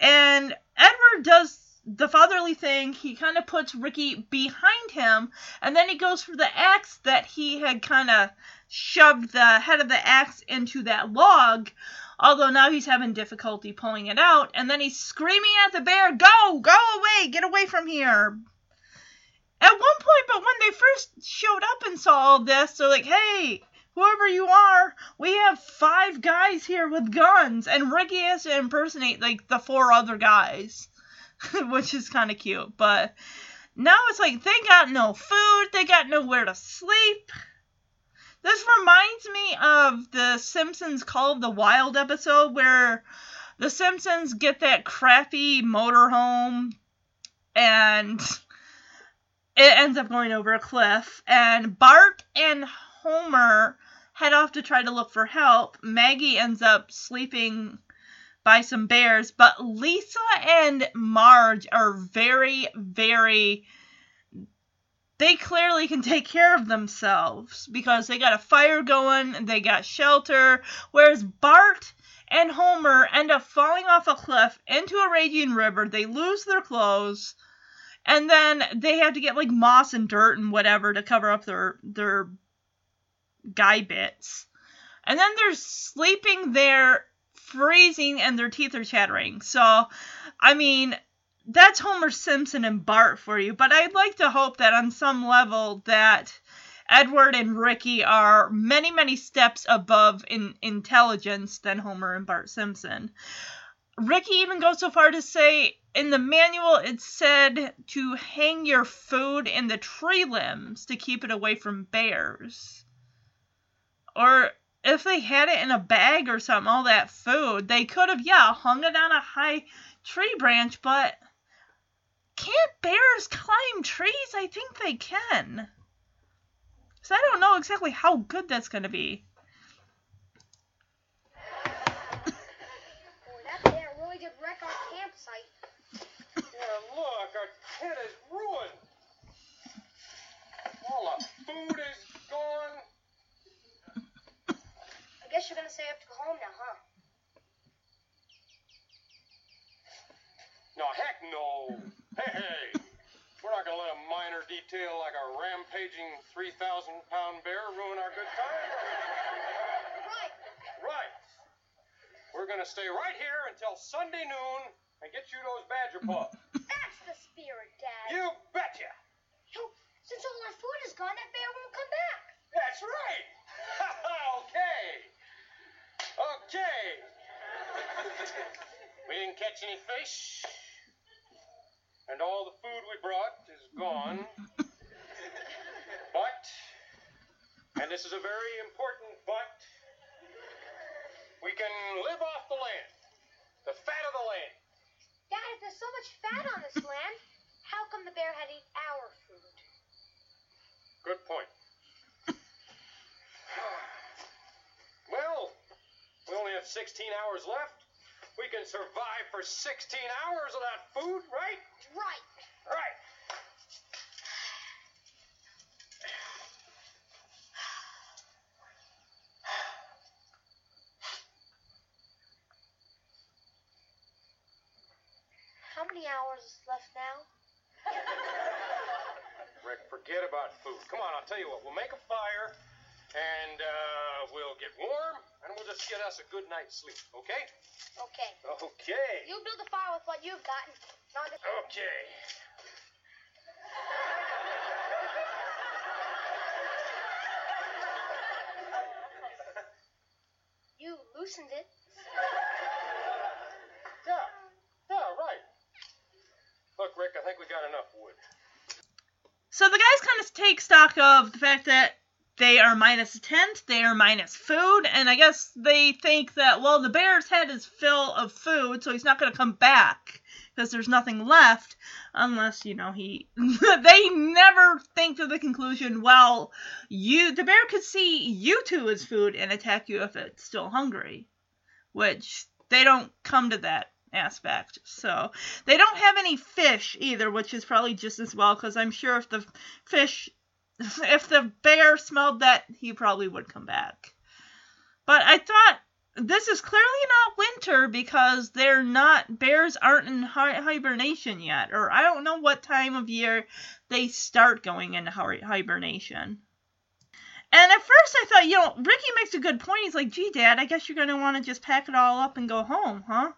And Edward does the fatherly thing. He kind of puts Ricky behind him, and then he goes for the axe that he had kind of shoved the head of the axe into that log. Although now he's having difficulty pulling it out, and then he's screaming at the bear, Go! Go away! Get away from here! At one point, but when they first showed up and saw all this, they're like, Hey, whoever you are, we have five guys here with guns, and Ricky has to impersonate like the four other guys, which is kind of cute. But now it's like they got no food, they got nowhere to sleep. This reminds me of the Simpsons Call of the Wild episode where the Simpsons get that crappy motorhome and it ends up going over a cliff and Bart and Homer head off to try to look for help. Maggie ends up sleeping by some bears, but Lisa and Marge are very, very. They clearly can take care of themselves because they got a fire going, they got shelter, whereas Bart and Homer end up falling off a cliff into a raging river. They lose their clothes, and then they have to get like moss and dirt and whatever to cover up their their guy bits. And then they're sleeping there, freezing, and their teeth are chattering. So, I mean, that's Homer Simpson and Bart for you. But I'd like to hope that on some level that Edward and Ricky are many, many steps above in intelligence than Homer and Bart Simpson. Ricky even goes so far to say in the manual it said to hang your food in the tree limbs to keep it away from bears. Or if they had it in a bag or something, all that food, they could have, yeah, hung it on a high tree branch, but can't bears climb trees? I think they can. So I don't know exactly how good that's going to be. That bear really did wreck our campsite. Yeah, look, our tent is ruined. All the food is gone. I guess you're gonna say I have to go home now, huh? No, heck no. Hey, hey. We're not gonna let a minor detail like a rampaging 3,000 pound bear ruin our good time. Right. Right. We're gonna stay right here until Sunday noon and get you those badger pups. Spirit, Dad. You betcha. Yo, since all our food is gone, that bear won't come back. That's right. okay. Okay. we didn't catch any fish. And all the food we brought is gone. but, and this is a very important but, we can live off the land. The fat of the land. Dad, if there's so much fat on this land, how come the bear had to eat our food? Good point. well, we only have 16 hours left. We can survive for 16 hours of that food, right? Right. Right. How many hours is left now? Forget about food. Come on, I'll tell you what. We'll make a fire, and uh, we'll get warm, and we'll just get us a good night's sleep, okay? Okay. Okay. You build a fire with what you've got, and not just... Okay. You loosened it. Yeah. Yeah, right. Look, Rick, I think we got enough wood. So the guys kind of take stock of the fact that they are minus a tent, they are minus food, and I guess they think that, well, the bear's head is full of food, so he's not going to come back because there's nothing left unless, you know, he. they never think to the conclusion, well, you the bear could see you two as food and attack you if it's still hungry, which they don't come to that aspect. So they don't have any fish either, which is probably just as well because I'm sure if the fish, if the bear smelled that, he probably would come back. But I thought this is clearly not winter because they're not bears aren't in hi- hibernation yet, or I don't know what time of year they start going into hi- hibernation. And at first I thought, you know, Ricky makes a good point. He's like, gee, Dad, I guess you're going to want to just pack it all up and go home, huh?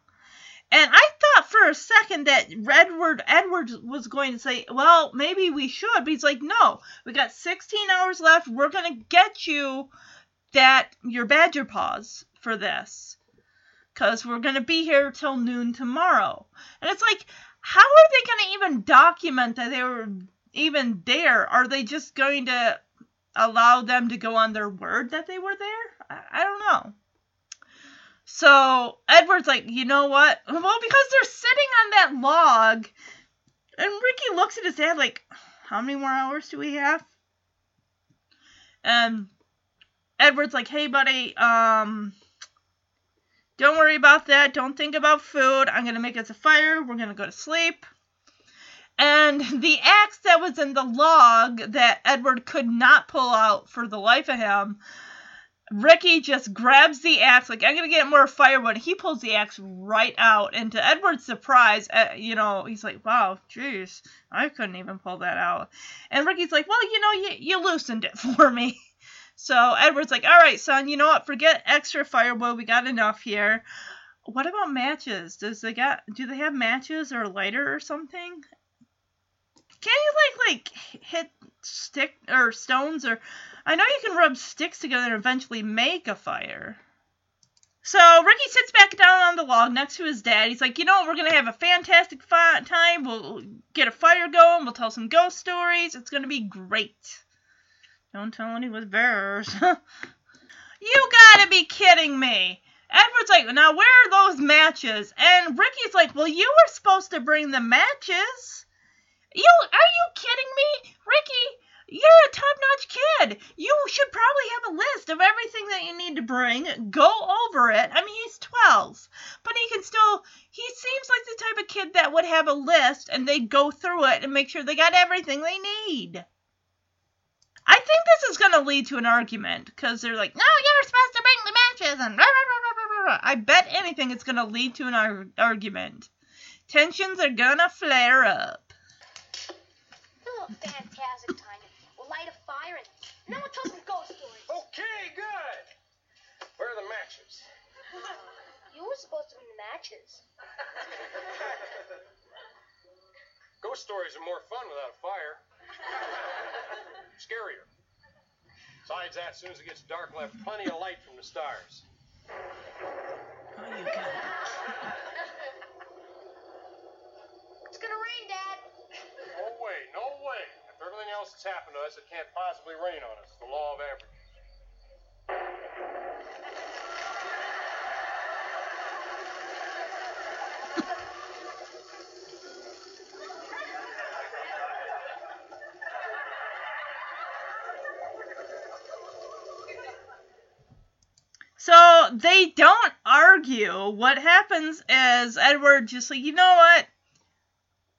And I thought for a second that Edward Edwards was going to say, well, maybe we should. But he's like, no, we got 16 hours left. We're going to get you that, your badger paws for this. Because we're going to be here till noon tomorrow. And it's like, how are they going to even document that they were even there? Are they just going to allow them to go on their word that they were there? I, I don't know. So Edward's like, you know what? Well, because they're sitting on that log, and Ricky looks at his dad like, how many more hours do we have? And Edward's like, hey, buddy, um, don't worry about that. Don't think about food. I'm going to make us a fire. We're going to go to sleep. And the axe that was in the log that Edward could not pull out for the life of him, Ricky just grabs the axe, like, I'm going to get more firewood. He pulls the axe right out. And to Edward's surprise, uh, you know, he's like, wow, jeez, I couldn't even pull that out. And Ricky's like, well, you know, you, you loosened it for me. So Edward's like, all right, son, you know what? Forget extra firewood. We got enough here. What about matches? Does they got? Do they have matches or a lighter or something? Can you like like hit stick or stones or? I know you can rub sticks together and eventually make a fire. So Ricky sits back down on the log next to his dad. He's like, you know, what? we're gonna have a fantastic fi- time. We'll get a fire going. We'll tell some ghost stories. It's gonna be great. Don't tell any with bears. you gotta be kidding me. Edward's like, now where are those matches? And Ricky's like, well, you were supposed to bring the matches. You are you kidding me, Ricky? You're a top-notch kid. You should probably have a list of everything that you need to bring. Go over it. I mean, he's 12, but he can still. He seems like the type of kid that would have a list and they'd go through it and make sure they got everything they need. I think this is going to lead to an argument because they're like, no, you're supposed to bring the matches and. I bet anything it's going to lead to an ar- argument. Tensions are going to flare up. Oh, fantastic time. Now we'll tell some ghost stories. Okay, good. Where are the matches? You were supposed to bring the matches. Ghost stories are more fun without a fire. Scarier. Besides that, as soon as it gets dark, we'll have plenty of light from the stars. Oh, you got it. It's gonna rain, Dad. No way, no way. If everything else that's happened to us, it can't possibly rain on us. The law of averages. So they don't argue. What happens is Edward just like, you know what?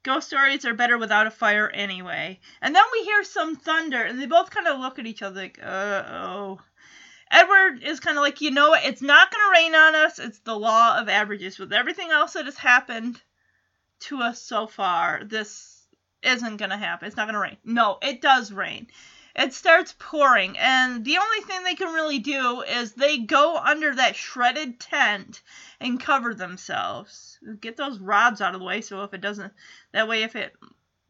Ghost stories are better without a fire anyway. And then we hear some thunder, and they both kind of look at each other like, uh oh. Edward is kind of like, you know what? It's not going to rain on us. It's the law of averages. With everything else that has happened to us so far, this isn't going to happen. It's not going to rain. No, it does rain it starts pouring. And the only thing they can really do is they go under that shredded tent and cover themselves. Get those rods out of the way so if it doesn't that way if it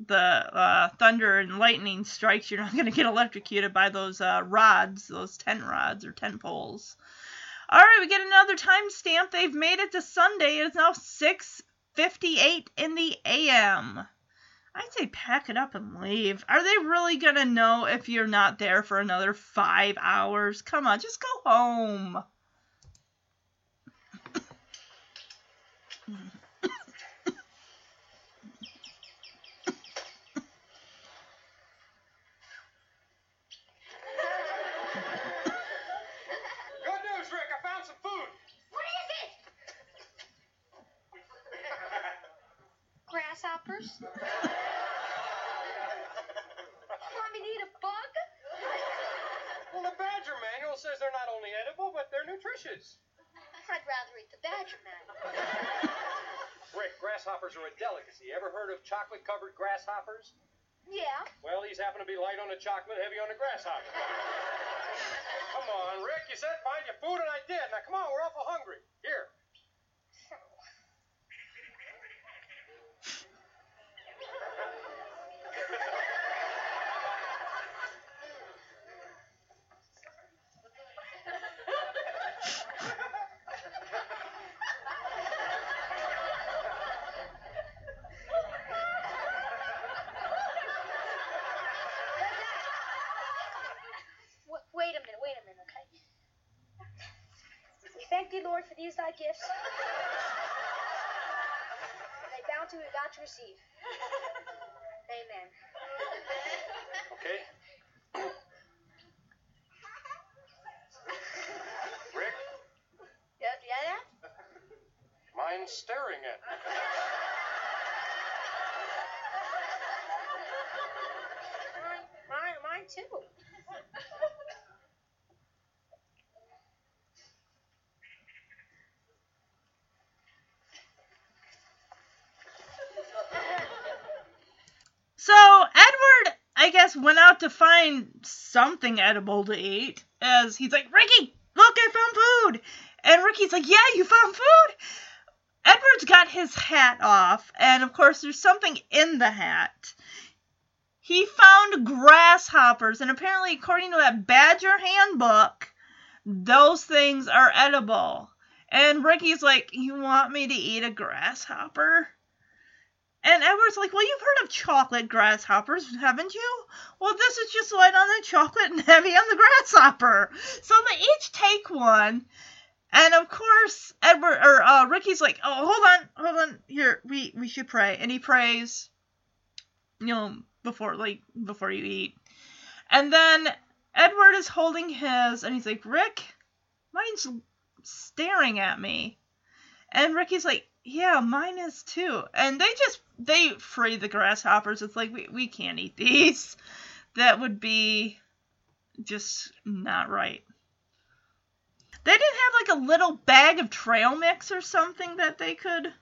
the uh, thunder and lightning strikes you're not going to get electrocuted by those uh, rods those tent rods or tent poles. All right we get another timestamp. They've made it to sunday. It is now 6.58 in the am I'd say pack it up and leave. Are they really gonna know if you're not there for another five hours? Come on, just go home. Good news, Rick. I found some food. What is it? Grasshoppers? Want me to eat a bug? Well, the Badger Manual says they're not only edible, but they're nutritious. I'd rather eat the badger man. Rick, grasshoppers are a delicacy. Ever heard of chocolate-covered grasshoppers? Yeah. Well, these happen to be light on the chocolate, heavy on the grasshopper. come on, Rick. You said find your food, and I did. Now, come on, we're awful hungry. Here. W- wait a minute, wait a minute, okay? We thank thee, Lord, for these thy gifts. And they bounty we got to receive. Amen. Okay. Rick, Yeah, yeah, that? mine's staring at me. Mine, mine, mine too. So Edward, I guess, went out to find something edible to eat. As he's like, Ricky, look, I found food. And Ricky's like, Yeah, you found food. Edward's got his hat off, and of course, there's something in the hat. He found grasshoppers, and apparently, according to that Badger handbook, those things are edible. And Ricky's like, You want me to eat a grasshopper? And Edward's like, Well, you've heard of chocolate grasshoppers, haven't you? Well, this is just light on the chocolate and heavy on the grasshopper. So they each take one. And of course, Edward or uh, Ricky's like, Oh, hold on, hold on. Here, we we should pray. And he prays, you know, before like before you eat. And then Edward is holding his, and he's like, Rick, mine's staring at me. And Ricky's like, yeah, mine is too. And they just they free the grasshoppers. It's like we we can't eat these. That would be just not right. They didn't have like a little bag of trail mix or something that they could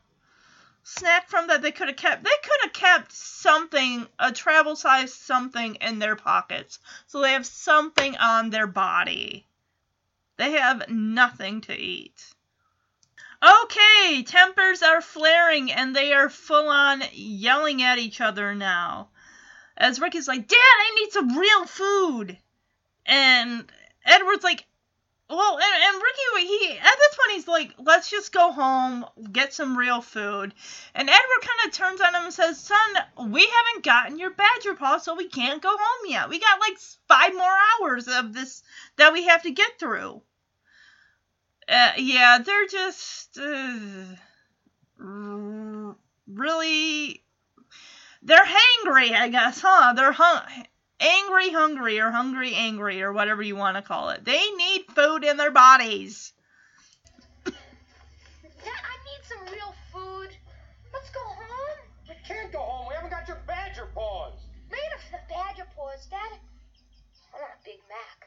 snack from that they could have kept. They could have kept something, a travel size something in their pockets. So they have something on their body. They have nothing to eat. Okay, tempers are flaring and they are full on yelling at each other now. As Ricky's like, Dad, I need some real food. And Edward's like, well, and, and Ricky, he at this point he's like, let's just go home, get some real food. And Edward kind of turns on him and says, son, we haven't gotten your badger paw, so we can't go home yet. We got like five more hours of this that we have to get through. Uh, yeah, they're just uh, really they're hangry, I guess, huh? They're hung- angry, hungry, or hungry, angry, or whatever you want to call it. They need food in their bodies. Dad, I need some real food. Let's go home. We can't go home. We haven't got your badger paws. Later for the badger paws, Dad. I want a Big Mac.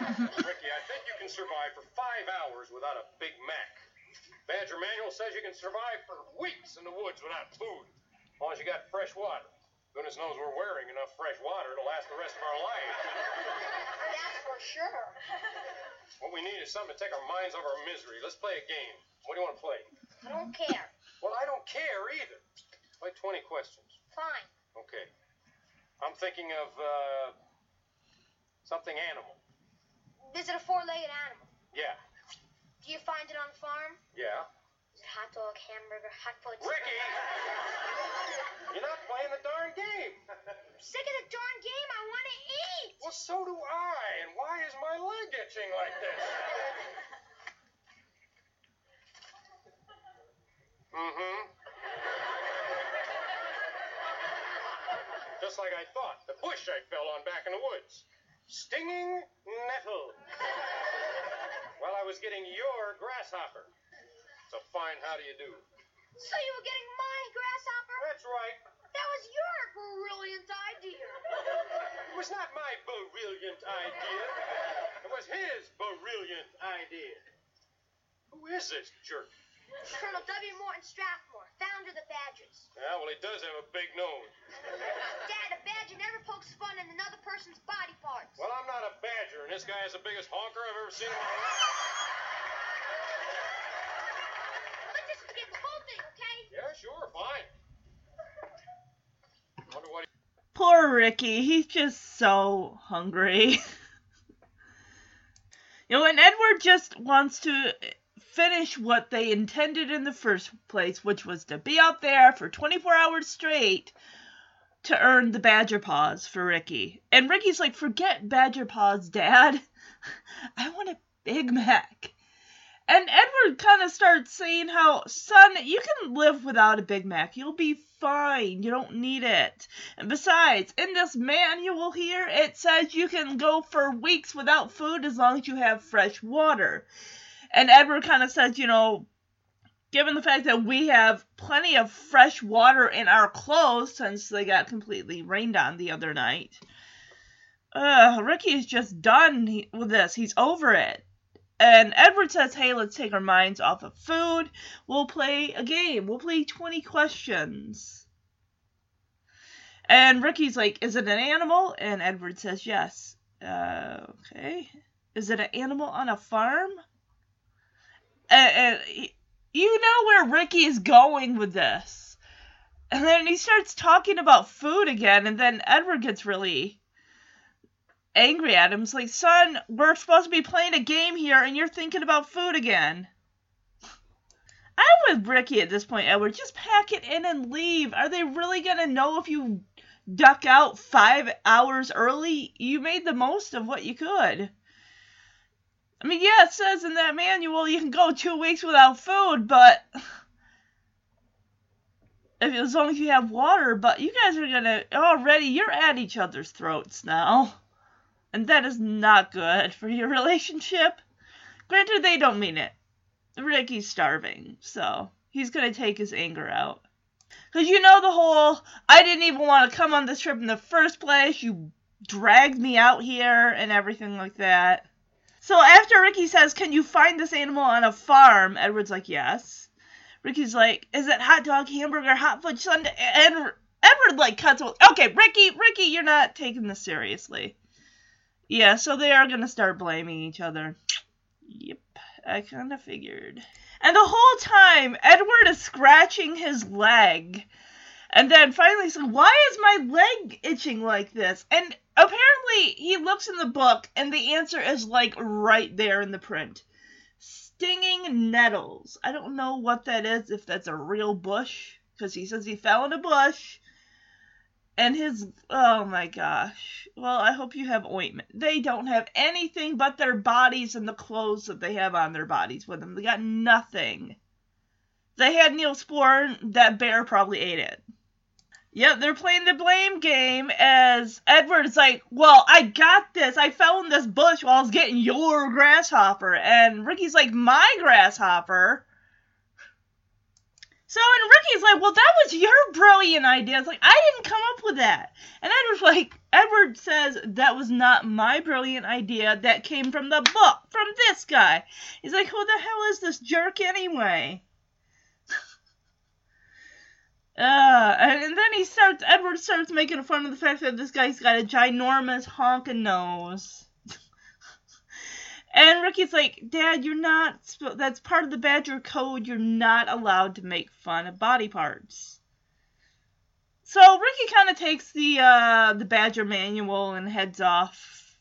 Ricky, I think you can survive for five hours without a Big Mac. Badger Manual says you can survive for weeks in the woods without food, as long as you got fresh water. Goodness knows we're wearing enough fresh water to last the rest of our lives. That's for sure. What we need is something to take our minds off our misery. Let's play a game. What do you want to play? I don't care. Well, I don't care either. Play 20 questions. Fine. Okay. I'm thinking of uh, something animal. Is it a four-legged animal? Yeah. Do you find it on the farm? Yeah. Hot dog, hamburger, hot fudge. Ricky! You're not playing the darn game. I'm sick of the darn game. I want to eat. Well, so do I. And why is my leg itching like this? Mm-hmm. Just like I thought. The bush I fell on back in the woods. Stinging nettle. While I was getting your grasshopper. So fine, how do you do? So you were getting my grasshopper? That's right. That was your brilliant idea. It was not my brilliant idea. It was his brilliant idea. Who is this jerk? Colonel W. Morton Strathmore, founder of the Badgers. Yeah, well, he does have a big nose. Dad, a badger never pokes fun in another person's body parts. Well, I'm not a badger, and this guy is the biggest honker I've ever seen in my life. Let's just forget the whole thing, okay? Yeah, sure, fine. He... Poor Ricky, he's just so hungry. you know, and Edward just wants to finish what they intended in the first place, which was to be out there for 24 hours straight to earn the Badger Paws for Ricky. And Ricky's like, forget Badger Paws, Dad. I want a Big Mac. And Edward kind of starts saying how, son, you can live without a Big Mac. You'll be fine. You don't need it. And besides, in this manual here, it says you can go for weeks without food as long as you have fresh water. And Edward kind of says, you know, given the fact that we have plenty of fresh water in our clothes since they got completely rained on the other night, uh, Ricky is just done with this. He's over it. And Edward says, hey, let's take our minds off of food. We'll play a game. We'll play 20 questions. And Ricky's like, is it an animal? And Edward says, yes. Uh, okay. Is it an animal on a farm? And, and you know where Ricky is going with this. And then he starts talking about food again, and then Edward gets really angry at him. He's like, son, we're supposed to be playing a game here, and you're thinking about food again. I'm with Ricky at this point, Edward. Just pack it in and leave. Are they really going to know if you duck out five hours early? You made the most of what you could. I mean, yeah, it says in that manual you can go two weeks without food, but if as long as you have water, but you guys are gonna already you're at each other's throats now. And that is not good for your relationship. Granted they don't mean it. Ricky's starving, so he's gonna take his anger out. Cause you know the whole I didn't even want to come on this trip in the first place, you dragged me out here and everything like that. So after Ricky says, Can you find this animal on a farm? Edward's like, Yes. Ricky's like, Is it hot dog, hamburger, hot fudge sundae? And Edward like cuts. Okay, Ricky, Ricky, you're not taking this seriously. Yeah, so they are gonna start blaming each other. Yep, I kinda figured. And the whole time, Edward is scratching his leg. And then finally said, Why is my leg itching like this? And apparently he looks in the book and the answer is like right there in the print. Stinging nettles. I don't know what that is, if that's a real bush, because he says he fell in a bush. And his, oh my gosh. Well, I hope you have ointment. They don't have anything but their bodies and the clothes that they have on their bodies with them. They got nothing. They had Neosporin, that bear probably ate it. Yep, they're playing the blame game as Edward's like, Well, I got this. I fell in this bush while I was getting your grasshopper. And Ricky's like, My grasshopper? So, and Ricky's like, Well, that was your brilliant idea. It's like, I didn't come up with that. And Edward's like, Edward says, That was not my brilliant idea. That came from the book, from this guy. He's like, Who the hell is this jerk anyway? Uh, and, and then he starts, Edward starts making fun of the fact that this guy's got a ginormous honking nose. And Ricky's like, Dad, you're not, that's part of the Badger code. You're not allowed to make fun of body parts. So Ricky kind of takes the, uh, the Badger manual and heads off.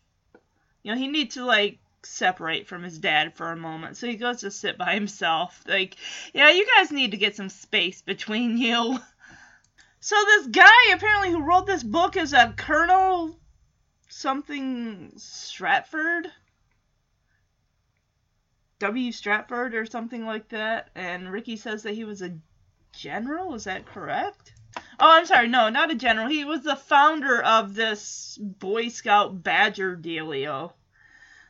You know, he needs to, like, separate from his dad for a moment. So he goes to sit by himself. Like, yeah, you guys need to get some space between you. So this guy apparently who wrote this book is a Colonel something Stratford. W. Stratford or something like that. And Ricky says that he was a general. Is that correct? Oh, I'm sorry. No, not a general. He was the founder of this Boy Scout Badger dealio.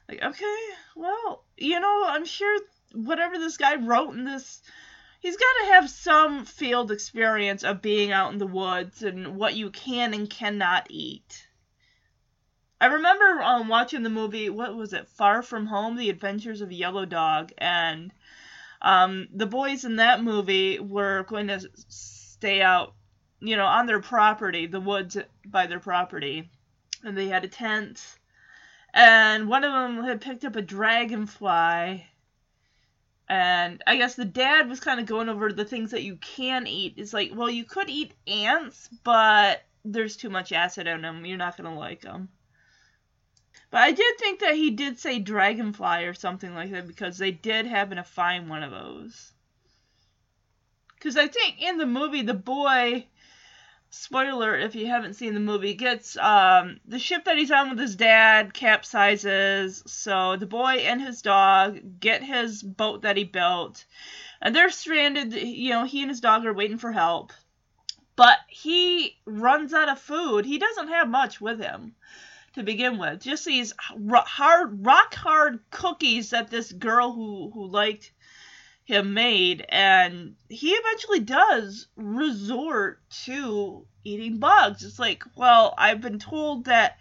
Like, okay, well, you know, I'm sure whatever this guy wrote in this, he's got to have some field experience of being out in the woods and what you can and cannot eat. I remember um, watching the movie, what was it, Far From Home, The Adventures of Yellow Dog, and um, the boys in that movie were going to stay out, you know, on their property, the woods by their property, and they had a tent, and one of them had picked up a dragonfly. And I guess the dad was kind of going over the things that you can eat. It's like, well, you could eat ants, but there's too much acid in them. You're not going to like them. But I did think that he did say dragonfly or something like that because they did happen to find one of those. Because I think in the movie, the boy, spoiler if you haven't seen the movie, gets um, the ship that he's on with his dad capsizes. So the boy and his dog get his boat that he built. And they're stranded. You know, he and his dog are waiting for help. But he runs out of food. He doesn't have much with him to begin with. Just these hard, rock hard cookies that this girl who who liked him made, and he eventually does resort to eating bugs. It's like, well, I've been told that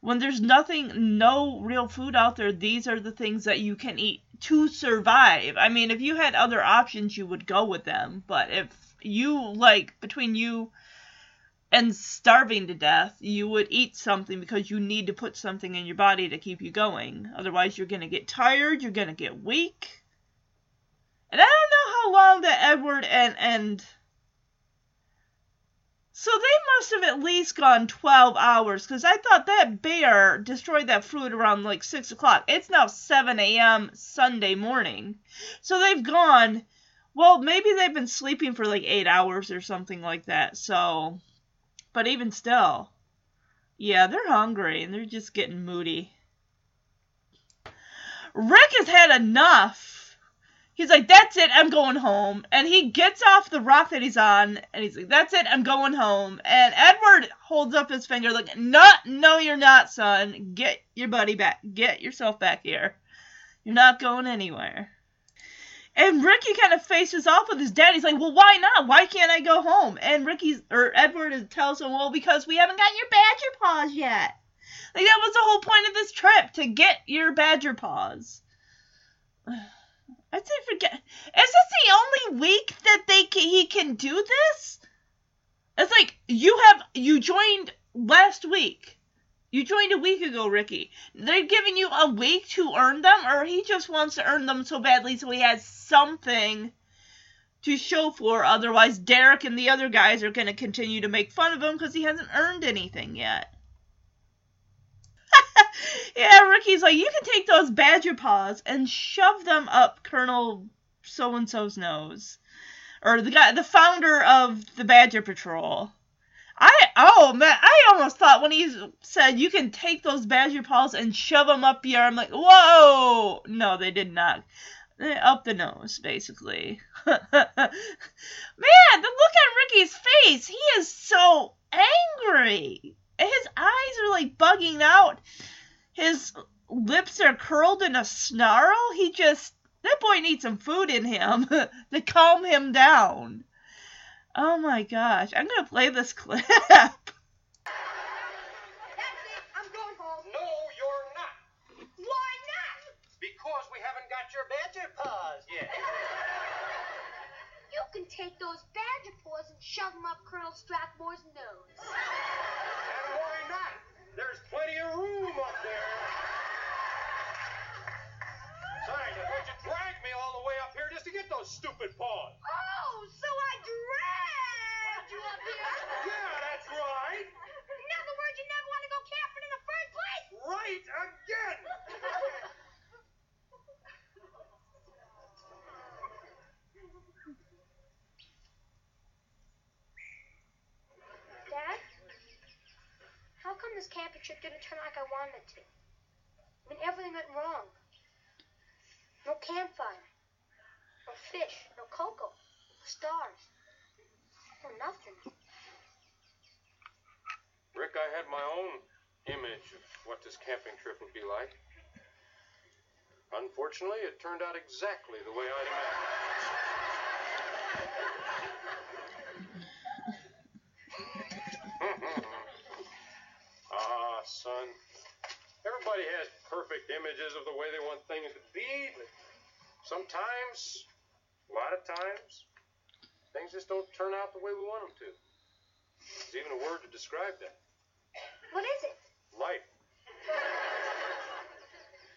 when there's nothing, no real food out there, these are the things that you can eat to survive. I mean, if you had other options, you would go with them, but if you like between you and starving to death, you would eat something because you need to put something in your body to keep you going. Otherwise, you're going to get tired, you're going to get weak. And I don't know how long that Edward and and so they must have at least gone 12 hours because I thought that bear destroyed that fruit around like 6 o'clock. It's now 7 a.m. Sunday morning. So they've gone, well, maybe they've been sleeping for like 8 hours or something like that. So but even still, yeah, they're hungry and they're just getting moody. Rick has had enough. He's like, that's it, I'm going home. And he gets off the rock that he's on and he's like, that's it, I'm going home. And Edward holds up his finger, like, no, no, you're not, son. Get your buddy back. Get yourself back here. You're not going anywhere. And Ricky kind of faces off with his dad. He's like, "Well, why not? Why can't I go home?" And Ricky's or Edward tells him, "Well, because we haven't gotten your badger paws yet. Like that was the whole point of this trip to get your badger paws." I'd say forget. Is this the only week that they can, he can do this? It's like you have you joined last week. You joined a week ago, Ricky. They're giving you a week to earn them, or he just wants to earn them so badly so he has something to show for. Otherwise, Derek and the other guys are going to continue to make fun of him because he hasn't earned anything yet. yeah, Ricky's like, you can take those badger paws and shove them up Colonel so and so's nose, or the guy, the founder of the Badger Patrol. I oh man, I almost thought when he said you can take those badger paws and shove them up your, I'm like, whoa! No, they did not. Up the nose, basically. man, the look on Ricky's face, he is so angry. His eyes are like bugging out. His lips are curled in a snarl. He just that boy needs some food in him to calm him down. Oh my gosh, I'm gonna play this clip. That's it. I'm going home. No, you're not. Why not? Because we haven't got your badger paws yet. You can take those badger paws and shove them up Colonel Strathmore's nose. And why not? There's plenty of room up there. Besides, I thought you dragged me all the way up here just to get those stupid paws. Oh, so I dragged yeah, that's right. In other words, you never want to go camping in the first place. Right again. Dad, how come this camping trip didn't turn like I wanted it to? I mean, everything went wrong. No campfire, no fish, no cocoa, no stars. No nothing. Rick, I had my own image of what this camping trip would be like. Unfortunately, it turned out exactly the way I'd imagined. ah, son. Everybody has perfect images of the way they want things to be, but sometimes, a lot of times, things just don't turn out the way we want them to. There's even a word to describe that. What is it? Life.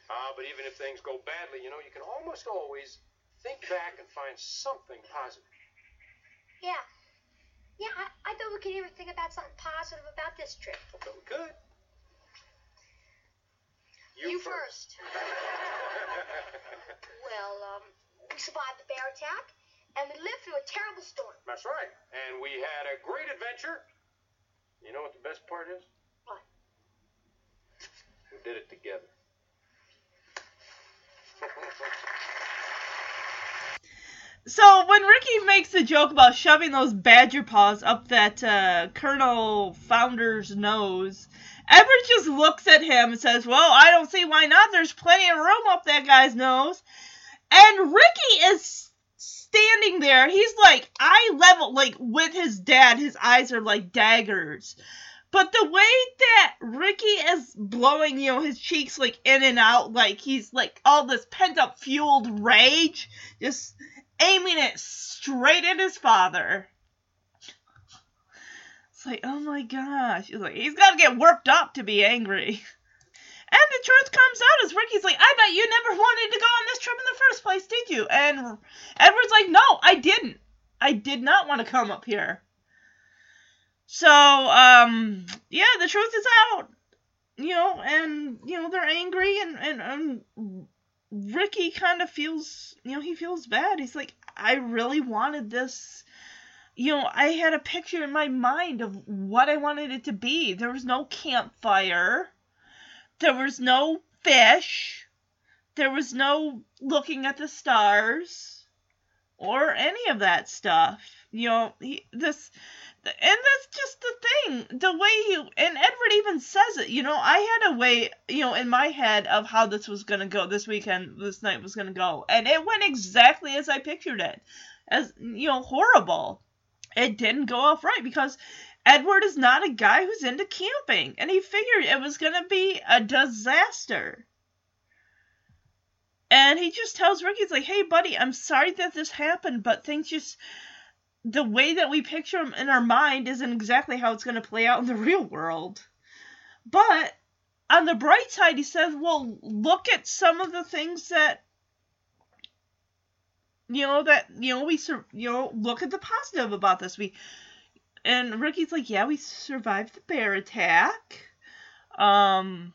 Ah, but even if things go badly, you know, you can almost always think back and find something positive. Yeah. Yeah, I, I thought we could even think about something positive about this trip. Okay, we could. You, first. well, um, we survived the bear attack, and we lived through a terrible storm. That's right. And we had a great adventure. You know what the best part is? What? We did it together. So when Ricky makes the joke about shoving those badger paws up that uh, Colonel Founder's nose, Edward just looks at him and says, "Well, I don't see why not. There's plenty of room up that guy's nose." And Ricky is standing there. He's like eye level, like with his dad. His eyes are like daggers. But the way that Ricky is blowing, you know, his cheeks like in and out, like he's like all this pent up fueled rage, just aiming it straight at his father. It's like, oh my gosh. He's like, he's got to get worked up to be angry. And the truth comes out as Ricky's like, I bet you never wanted to go on this trip in the first place, did you? And Edward's like, no, I didn't. I did not want to come up here. So, um, yeah, the truth is out. You know, and, you know, they're angry and, and, and Ricky kind of feels, you know, he feels bad. He's like, I really wanted this. You know, I had a picture in my mind of what I wanted it to be. There was no campfire. There was no fish. There was no looking at the stars or any of that stuff. You know, he, this and that's just the thing the way you and edward even says it you know i had a way you know in my head of how this was going to go this weekend this night was going to go and it went exactly as i pictured it as you know horrible it didn't go off right because edward is not a guy who's into camping and he figured it was going to be a disaster and he just tells ricky he's like hey buddy i'm sorry that this happened but things just the way that we picture him in our mind isn't exactly how it's going to play out in the real world. But on the bright side, he says, well, look at some of the things that you know that you know we you know look at the positive about this we and Ricky's like yeah we survived the bear attack um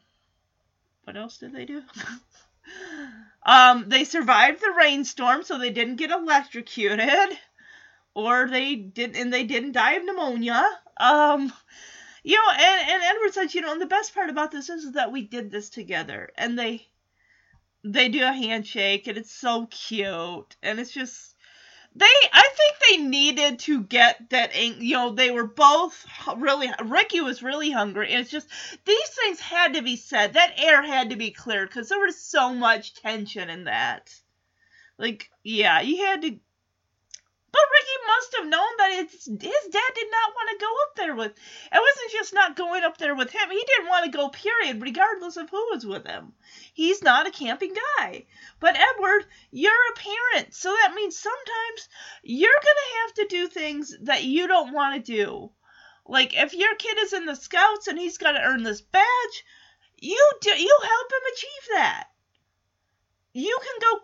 what else did they do um they survived the rainstorm so they didn't get electrocuted or they didn't and they didn't die of pneumonia. Um you know, and, and Edward says, you know, and the best part about this is that we did this together. And they they do a handshake and it's so cute. And it's just they I think they needed to get that you know, they were both really Ricky was really hungry. It's just these things had to be said. That air had to be cleared cuz there was so much tension in that. Like, yeah, you had to but Ricky must have known that his, dad did not want to go up there with. It wasn't just not going up there with him. He didn't want to go, period, regardless of who was with him. He's not a camping guy. But Edward, you're a parent, so that means sometimes you're going to have to do things that you don't want to do. Like if your kid is in the scouts and he's got to earn this badge, you do, you help him achieve that. You can go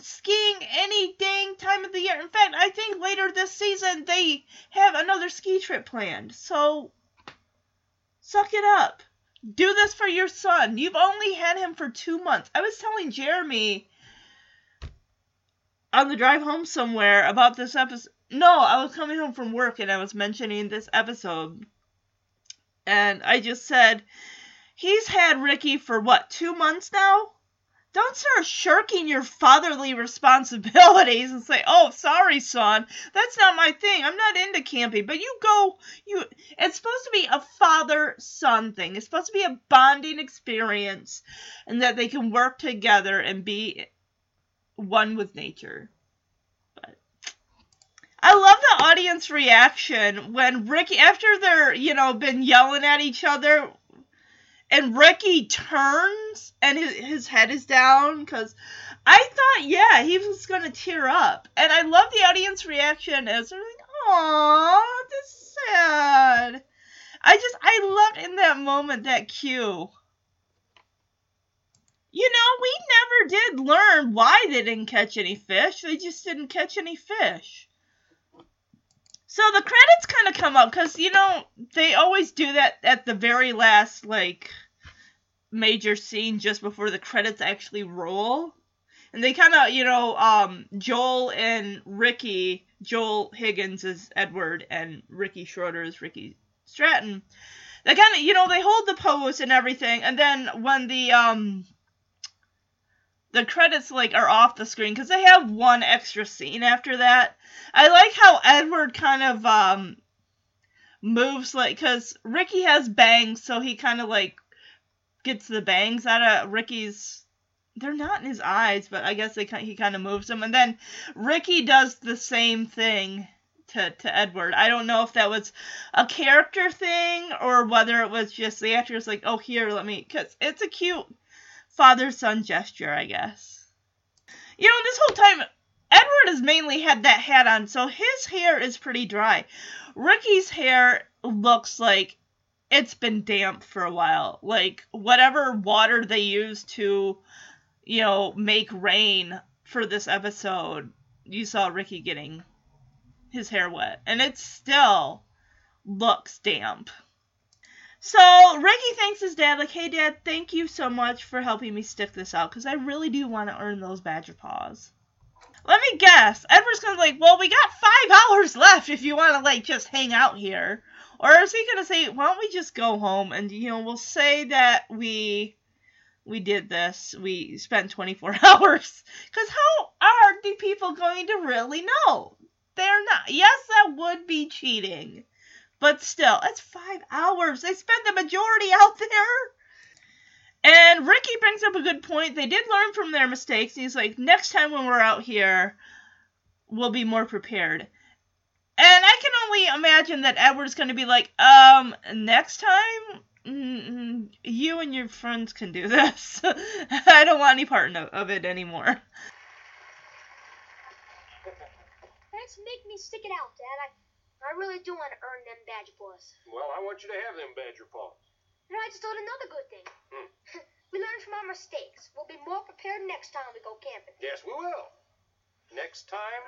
skiing any dang time of the year. In fact, I think later this season they have another ski trip planned. So suck it up. Do this for your son. You've only had him for two months. I was telling Jeremy on the drive home somewhere about this episode. No, I was coming home from work and I was mentioning this episode. And I just said, he's had Ricky for what, two months now? Don't start shirking your fatherly responsibilities and say, "Oh, sorry, son. That's not my thing. I'm not into camping." But you go, you it's supposed to be a father-son thing. It's supposed to be a bonding experience and that they can work together and be one with nature. I love the audience reaction when Ricky after they're, you know, been yelling at each other and Ricky turns and his, his head is down because I thought, yeah, he was gonna tear up, and I love the audience reaction as they're like, "Aw, this is sad." I just I loved in that moment that cue. You know, we never did learn why they didn't catch any fish. They just didn't catch any fish. So the credits kind of come up because you know they always do that at the very last like major scene just before the credits actually roll, and they kind of you know um Joel and Ricky, Joel Higgins is Edward and Ricky Schroder is Ricky Stratton. They kind of you know they hold the pose and everything, and then when the um the credits like are off the screen because they have one extra scene after that. I like how Edward kind of um moves like because Ricky has bangs, so he kind of like gets the bangs out of Ricky's. They're not in his eyes, but I guess they he kind of moves them, and then Ricky does the same thing to to Edward. I don't know if that was a character thing or whether it was just the actors like, oh here, let me, because it's a cute father son gesture, I guess. You know, this whole time, Edward has mainly had that hat on, so his hair is pretty dry. Ricky's hair looks like it's been damp for a while. Like, whatever water they used to, you know, make rain for this episode, you saw Ricky getting his hair wet. And it still looks damp. So Ricky thanks his dad, like, hey dad, thank you so much for helping me stick this out, because I really do want to earn those badger paws. Let me guess. Edward's gonna be like, well, we got five hours left if you want to like just hang out here, or is he gonna say, why don't we just go home and you know we'll say that we we did this, we spent 24 hours, because how are the people going to really know? They're not. Yes, that would be cheating. But still, it's five hours. They spent the majority out there. And Ricky brings up a good point. They did learn from their mistakes. He's like, next time when we're out here, we'll be more prepared. And I can only imagine that Edward's going to be like, um, next time, you and your friends can do this. I don't want any part of it anymore. Thanks make me stick it out, Dad. I I really do want to earn them badger paws. Well, I want you to have them badger paws. You know, I just thought another good thing. Hmm. we learned from our mistakes. We'll be more prepared next time we go camping. Yes, we will. Next time.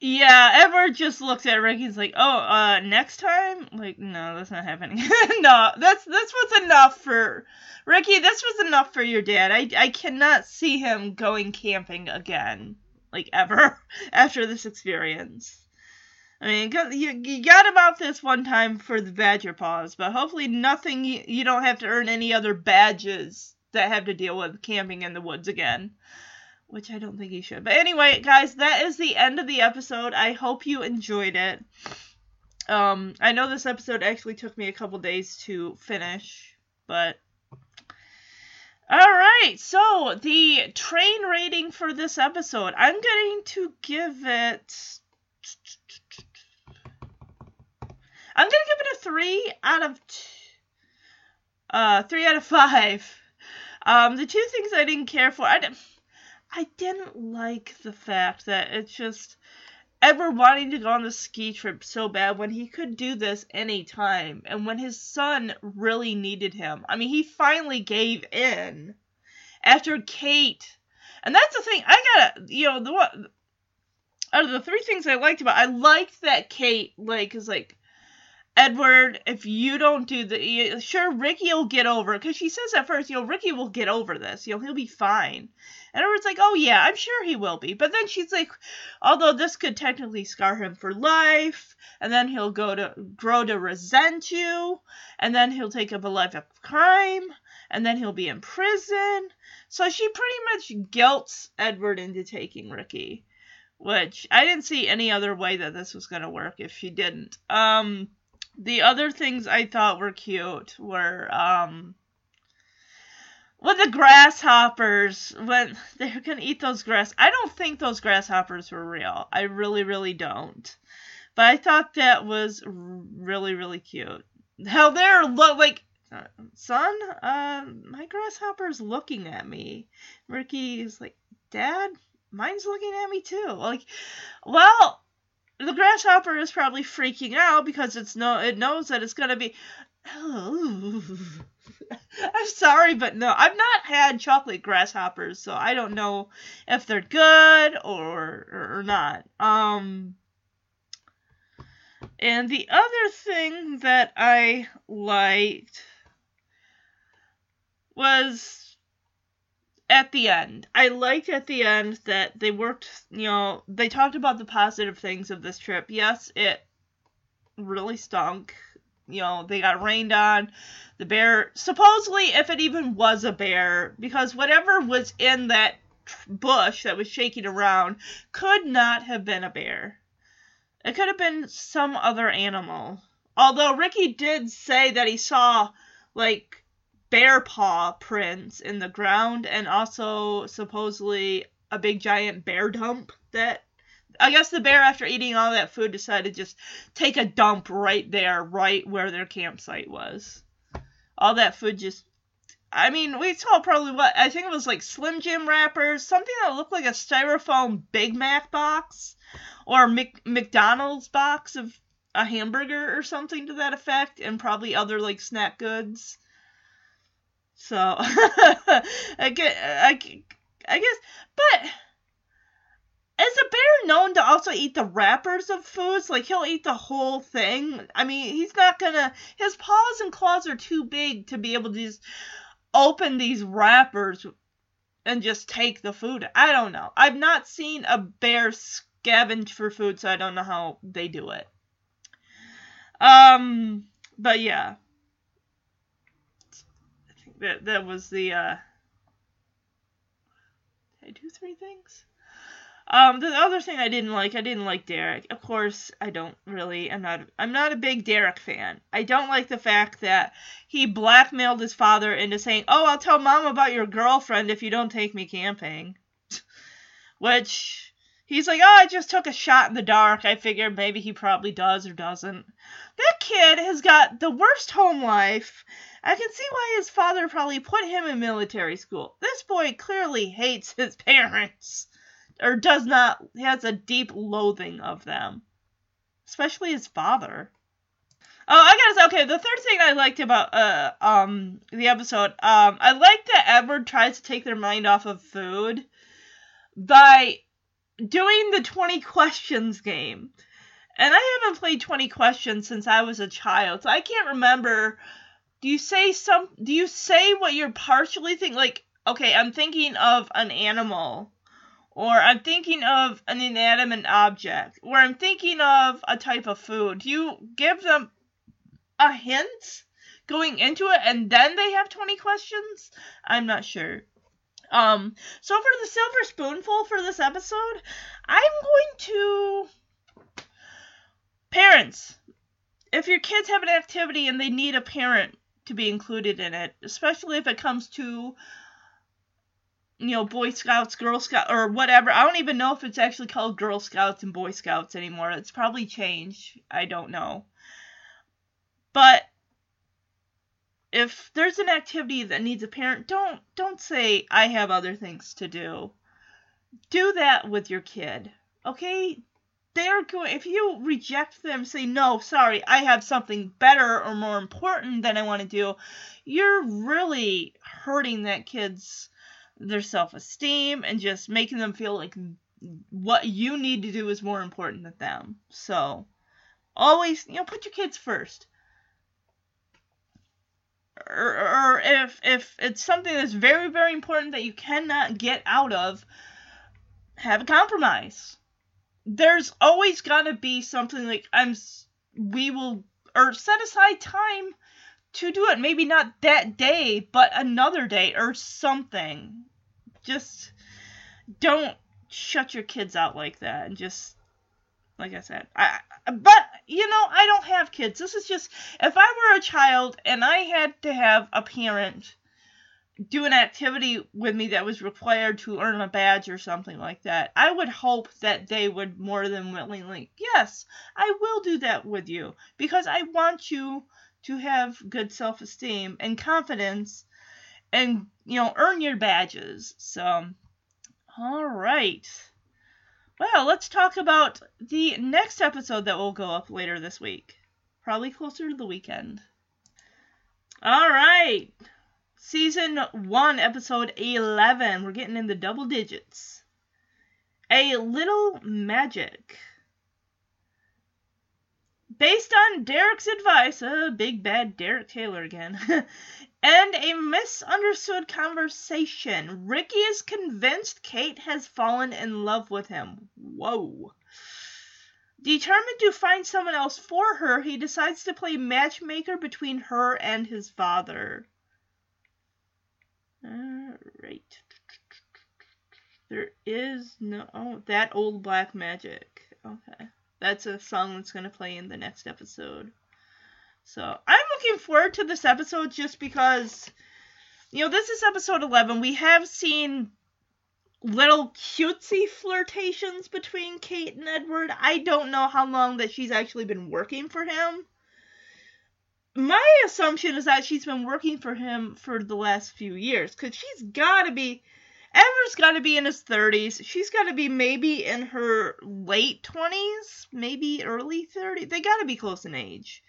Yeah, Edward just looks at Ricky. He's like, "Oh, uh, next time? Like, no, that's not happening. no, that's this was enough for Ricky. This was enough for your dad. I I cannot see him going camping again, like ever, after this experience. I mean, you you got about this one time for the badger paws, but hopefully nothing. You, you don't have to earn any other badges that have to deal with camping in the woods again which I don't think he should. But anyway, guys, that is the end of the episode. I hope you enjoyed it. Um, I know this episode actually took me a couple days to finish, but all right. So the train rating for this episode, I'm going to give it. I'm gonna give it a three out of uh three out of five. Um, the two things I didn't care for, I didn't. I didn't like the fact that it's just ever wanting to go on the ski trip so bad when he could do this anytime and when his son really needed him. I mean, he finally gave in after Kate. And that's the thing. I gotta, you know, the one out of the three things I liked about, I liked that Kate like is like Edward, if you don't do the, sure, Ricky will get over it. Because she says at first, you know, Ricky will get over this. You know, he'll be fine. And Edward's like, oh, yeah, I'm sure he will be. But then she's like, although this could technically scar him for life, and then he'll go to grow to resent you, and then he'll take up a life of crime, and then he'll be in prison. So she pretty much guilts Edward into taking Ricky. Which I didn't see any other way that this was going to work if she didn't. Um, the other things I thought were cute were um when the grasshoppers when they're gonna eat those grass I don't think those grasshoppers were real. I really, really don't. But I thought that was really, really cute. How they're look like son, uh, my grasshopper's looking at me. Ricky is like, Dad, mine's looking at me too. Like, well, the grasshopper is probably freaking out because it's no it knows that it's gonna be oh. I'm sorry, but no, I've not had chocolate grasshoppers, so I don't know if they're good or or not. Um and the other thing that I liked was at the end. I liked at the end that they worked, you know, they talked about the positive things of this trip. Yes, it really stunk. You know, they got rained on. The bear, supposedly, if it even was a bear, because whatever was in that bush that was shaking around could not have been a bear. It could have been some other animal. Although Ricky did say that he saw, like, bear paw prints in the ground and also supposedly a big giant bear dump that I guess the bear after eating all that food decided to just take a dump right there, right where their campsite was. All that food just I mean, we saw probably what I think it was like Slim Jim wrappers, something that looked like a styrofoam Big Mac box or Mc- McDonald's box of a hamburger or something to that effect, and probably other like snack goods. So I get I, I guess but is a bear known to also eat the wrappers of foods? Like he'll eat the whole thing. I mean, he's not gonna. His paws and claws are too big to be able to just open these wrappers and just take the food. I don't know. I've not seen a bear scavenge for food, so I don't know how they do it. Um, but yeah, that that was the uh did I do three things? Um, the other thing I didn't like, I didn't like Derek. Of course, I don't really. I'm not. I'm not a big Derek fan. I don't like the fact that he blackmailed his father into saying, "Oh, I'll tell mom about your girlfriend if you don't take me camping," which he's like, "Oh, I just took a shot in the dark. I figured maybe he probably does or doesn't." That kid has got the worst home life I can see why his father probably put him in military school. This boy clearly hates his parents, or does not, has a deep loathing of them, especially his father. Oh, I gotta say, okay, the third thing I liked about uh um the episode, um, I like that Edward tries to take their mind off of food by doing the 20 questions game. And I haven't played 20 questions since I was a child, so I can't remember do you say some do you say what you're partially thinking like okay i'm thinking of an animal or i'm thinking of an inanimate object or i'm thinking of a type of food. Do you give them a hint going into it and then they have 20 questions? I'm not sure. Um so for the silver spoonful for this episode i'm going to parents if your kids have an activity and they need a parent to be included in it, especially if it comes to you know, Boy Scouts, Girl Scouts, or whatever. I don't even know if it's actually called Girl Scouts and Boy Scouts anymore. It's probably changed. I don't know. But if there's an activity that needs a parent, don't don't say I have other things to do. Do that with your kid. Okay? They're going if you reject them say no sorry i have something better or more important than i want to do you're really hurting that kid's their self-esteem and just making them feel like what you need to do is more important than them so always you know put your kids first or, or if if it's something that's very very important that you cannot get out of, have a compromise. There's always got to be something like I'm we will or set aside time to do it. Maybe not that day, but another day or something. Just don't shut your kids out like that and just like I said. I but you know, I don't have kids. This is just if I were a child and I had to have a parent do an activity with me that was required to earn a badge or something like that, I would hope that they would more than willingly, yes, I will do that with you because I want you to have good self esteem and confidence and, you know, earn your badges. So, all right. Well, let's talk about the next episode that will go up later this week. Probably closer to the weekend. All right. Season 1, episode 11. We're getting in the double digits. A Little Magic. Based on Derek's advice, uh, big bad Derek Taylor again, and a misunderstood conversation, Ricky is convinced Kate has fallen in love with him. Whoa. Determined to find someone else for her, he decides to play matchmaker between her and his father. Alright. There is no. Oh, that old black magic. Okay that's a song that's going to play in the next episode. So I'm looking forward to this episode just because, you know, this is episode 11. We have seen little cutesy flirtations between Kate and Edward. I don't know how long that she's actually been working for him. My assumption is that she's been working for him for the last few years because she's got to be Edward's got to be in his 30s. She's got to be maybe in her late 20s, maybe early 30s. They got to be close in age.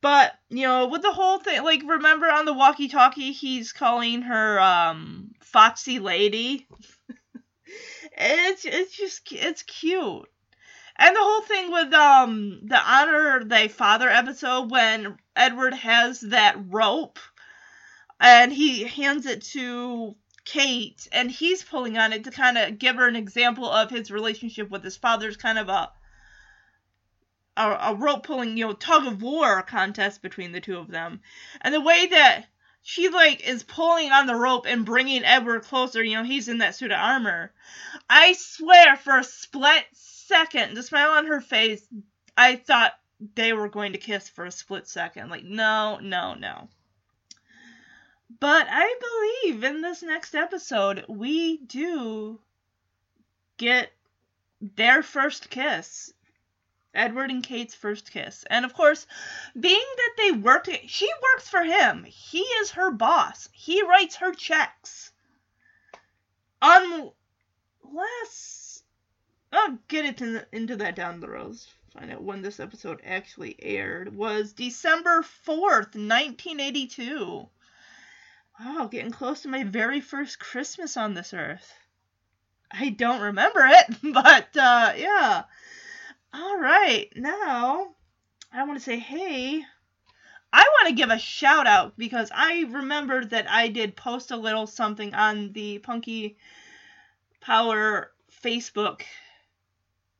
But, you know, with the whole thing, like, remember on the walkie talkie, he's calling her, um, Foxy Lady? it's, it's just, it's cute. And the whole thing with, um, the Honor Thy Father episode when Edward has that rope and he hands it to Kate, and he's pulling on it to kind of give her an example of his relationship with his father's kind of a a, a rope pulling, you know, tug of war contest between the two of them, and the way that she like is pulling on the rope and bringing Edward closer. You know, he's in that suit of armor. I swear, for a split second, the smile on her face, I thought they were going to kiss for a split second. Like, no, no, no. But I believe in this next episode we do get their first kiss. Edward and Kate's first kiss. And of course, being that they work, she works for him. He is her boss. He writes her checks. Unless, I'll get into, into that down the road. Find out when this episode actually aired. Was December 4th, 1982. Wow, getting close to my very first Christmas on this earth. I don't remember it, but uh, yeah. All right, now I want to say, hey, I want to give a shout out because I remembered that I did post a little something on the Punky Power Facebook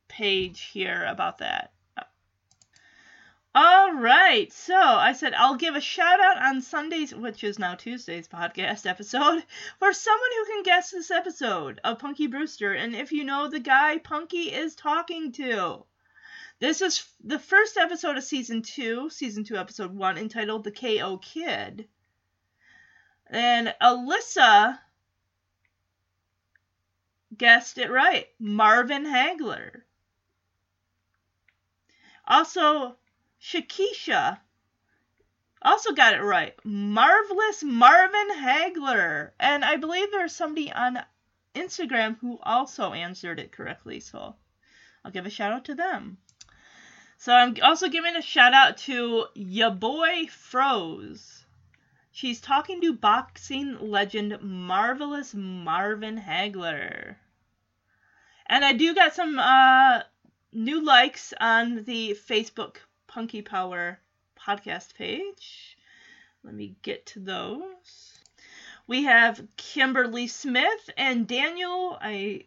page here about that. All right. So I said I'll give a shout out on Sunday's, which is now Tuesday's podcast episode, for someone who can guess this episode of Punky Brewster and if you know the guy Punky is talking to. This is the first episode of season two, season two, episode one, entitled The KO Kid. And Alyssa guessed it right Marvin Hagler. Also, Shakisha also got it right. Marvelous Marvin Hagler. And I believe there's somebody on Instagram who also answered it correctly. So I'll give a shout out to them. So I'm also giving a shout out to ya boy Froze. She's talking to boxing legend Marvelous Marvin Hagler. And I do got some uh, new likes on the Facebook Punky Power podcast page. let me get to those. We have Kimberly Smith and Daniel. I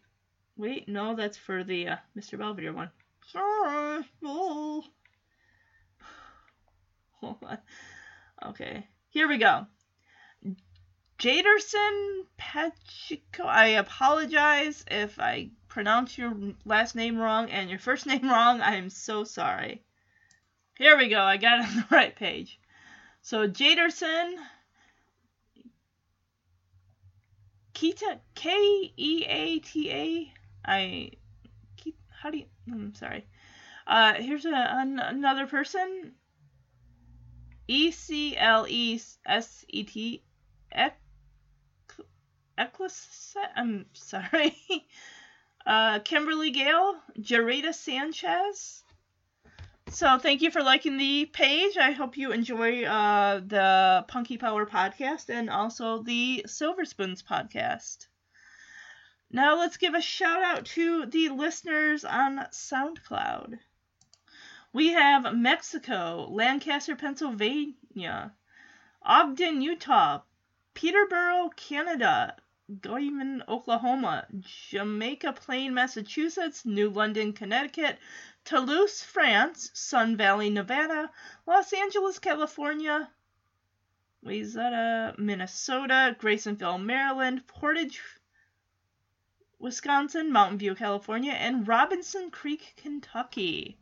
wait, no, that's for the uh, Mr. Belvedere one. Sorry. Oh. Okay, here we go. Jaderson Pachico. I apologize if I pronounce your last name wrong and your first name wrong. I am so sorry. Here we go. I got it on the right page. So Jaderson Kita K E A T A. I how do you? I'm sorry. Uh, here's a, an, another person. E C L E S E T Eccles. I'm sorry. Uh, Kimberly Gale, Jarita Sanchez. So thank you for liking the page. I hope you enjoy uh, the Punky Power podcast and also the Silver Spoons podcast. Now let's give a shout out to the listeners on SoundCloud. We have Mexico, Lancaster, Pennsylvania, Ogden, Utah, Peterborough, Canada, Guymon, Oklahoma, Jamaica Plain, Massachusetts, New London, Connecticut, Toulouse, France, Sun Valley, Nevada, Los Angeles, California, Wayzata, Minnesota, Grasonville, Maryland, Portage, Wisconsin, Mountain View, California, and Robinson Creek, Kentucky.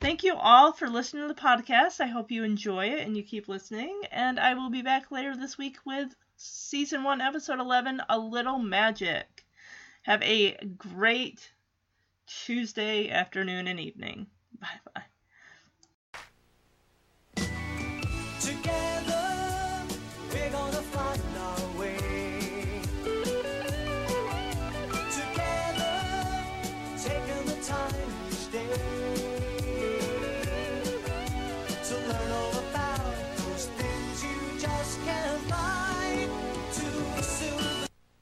Thank you all for listening to the podcast. I hope you enjoy it and you keep listening. And I will be back later this week with season 1, episode 11 A Little Magic. Have a great Tuesday afternoon and evening. Bye bye.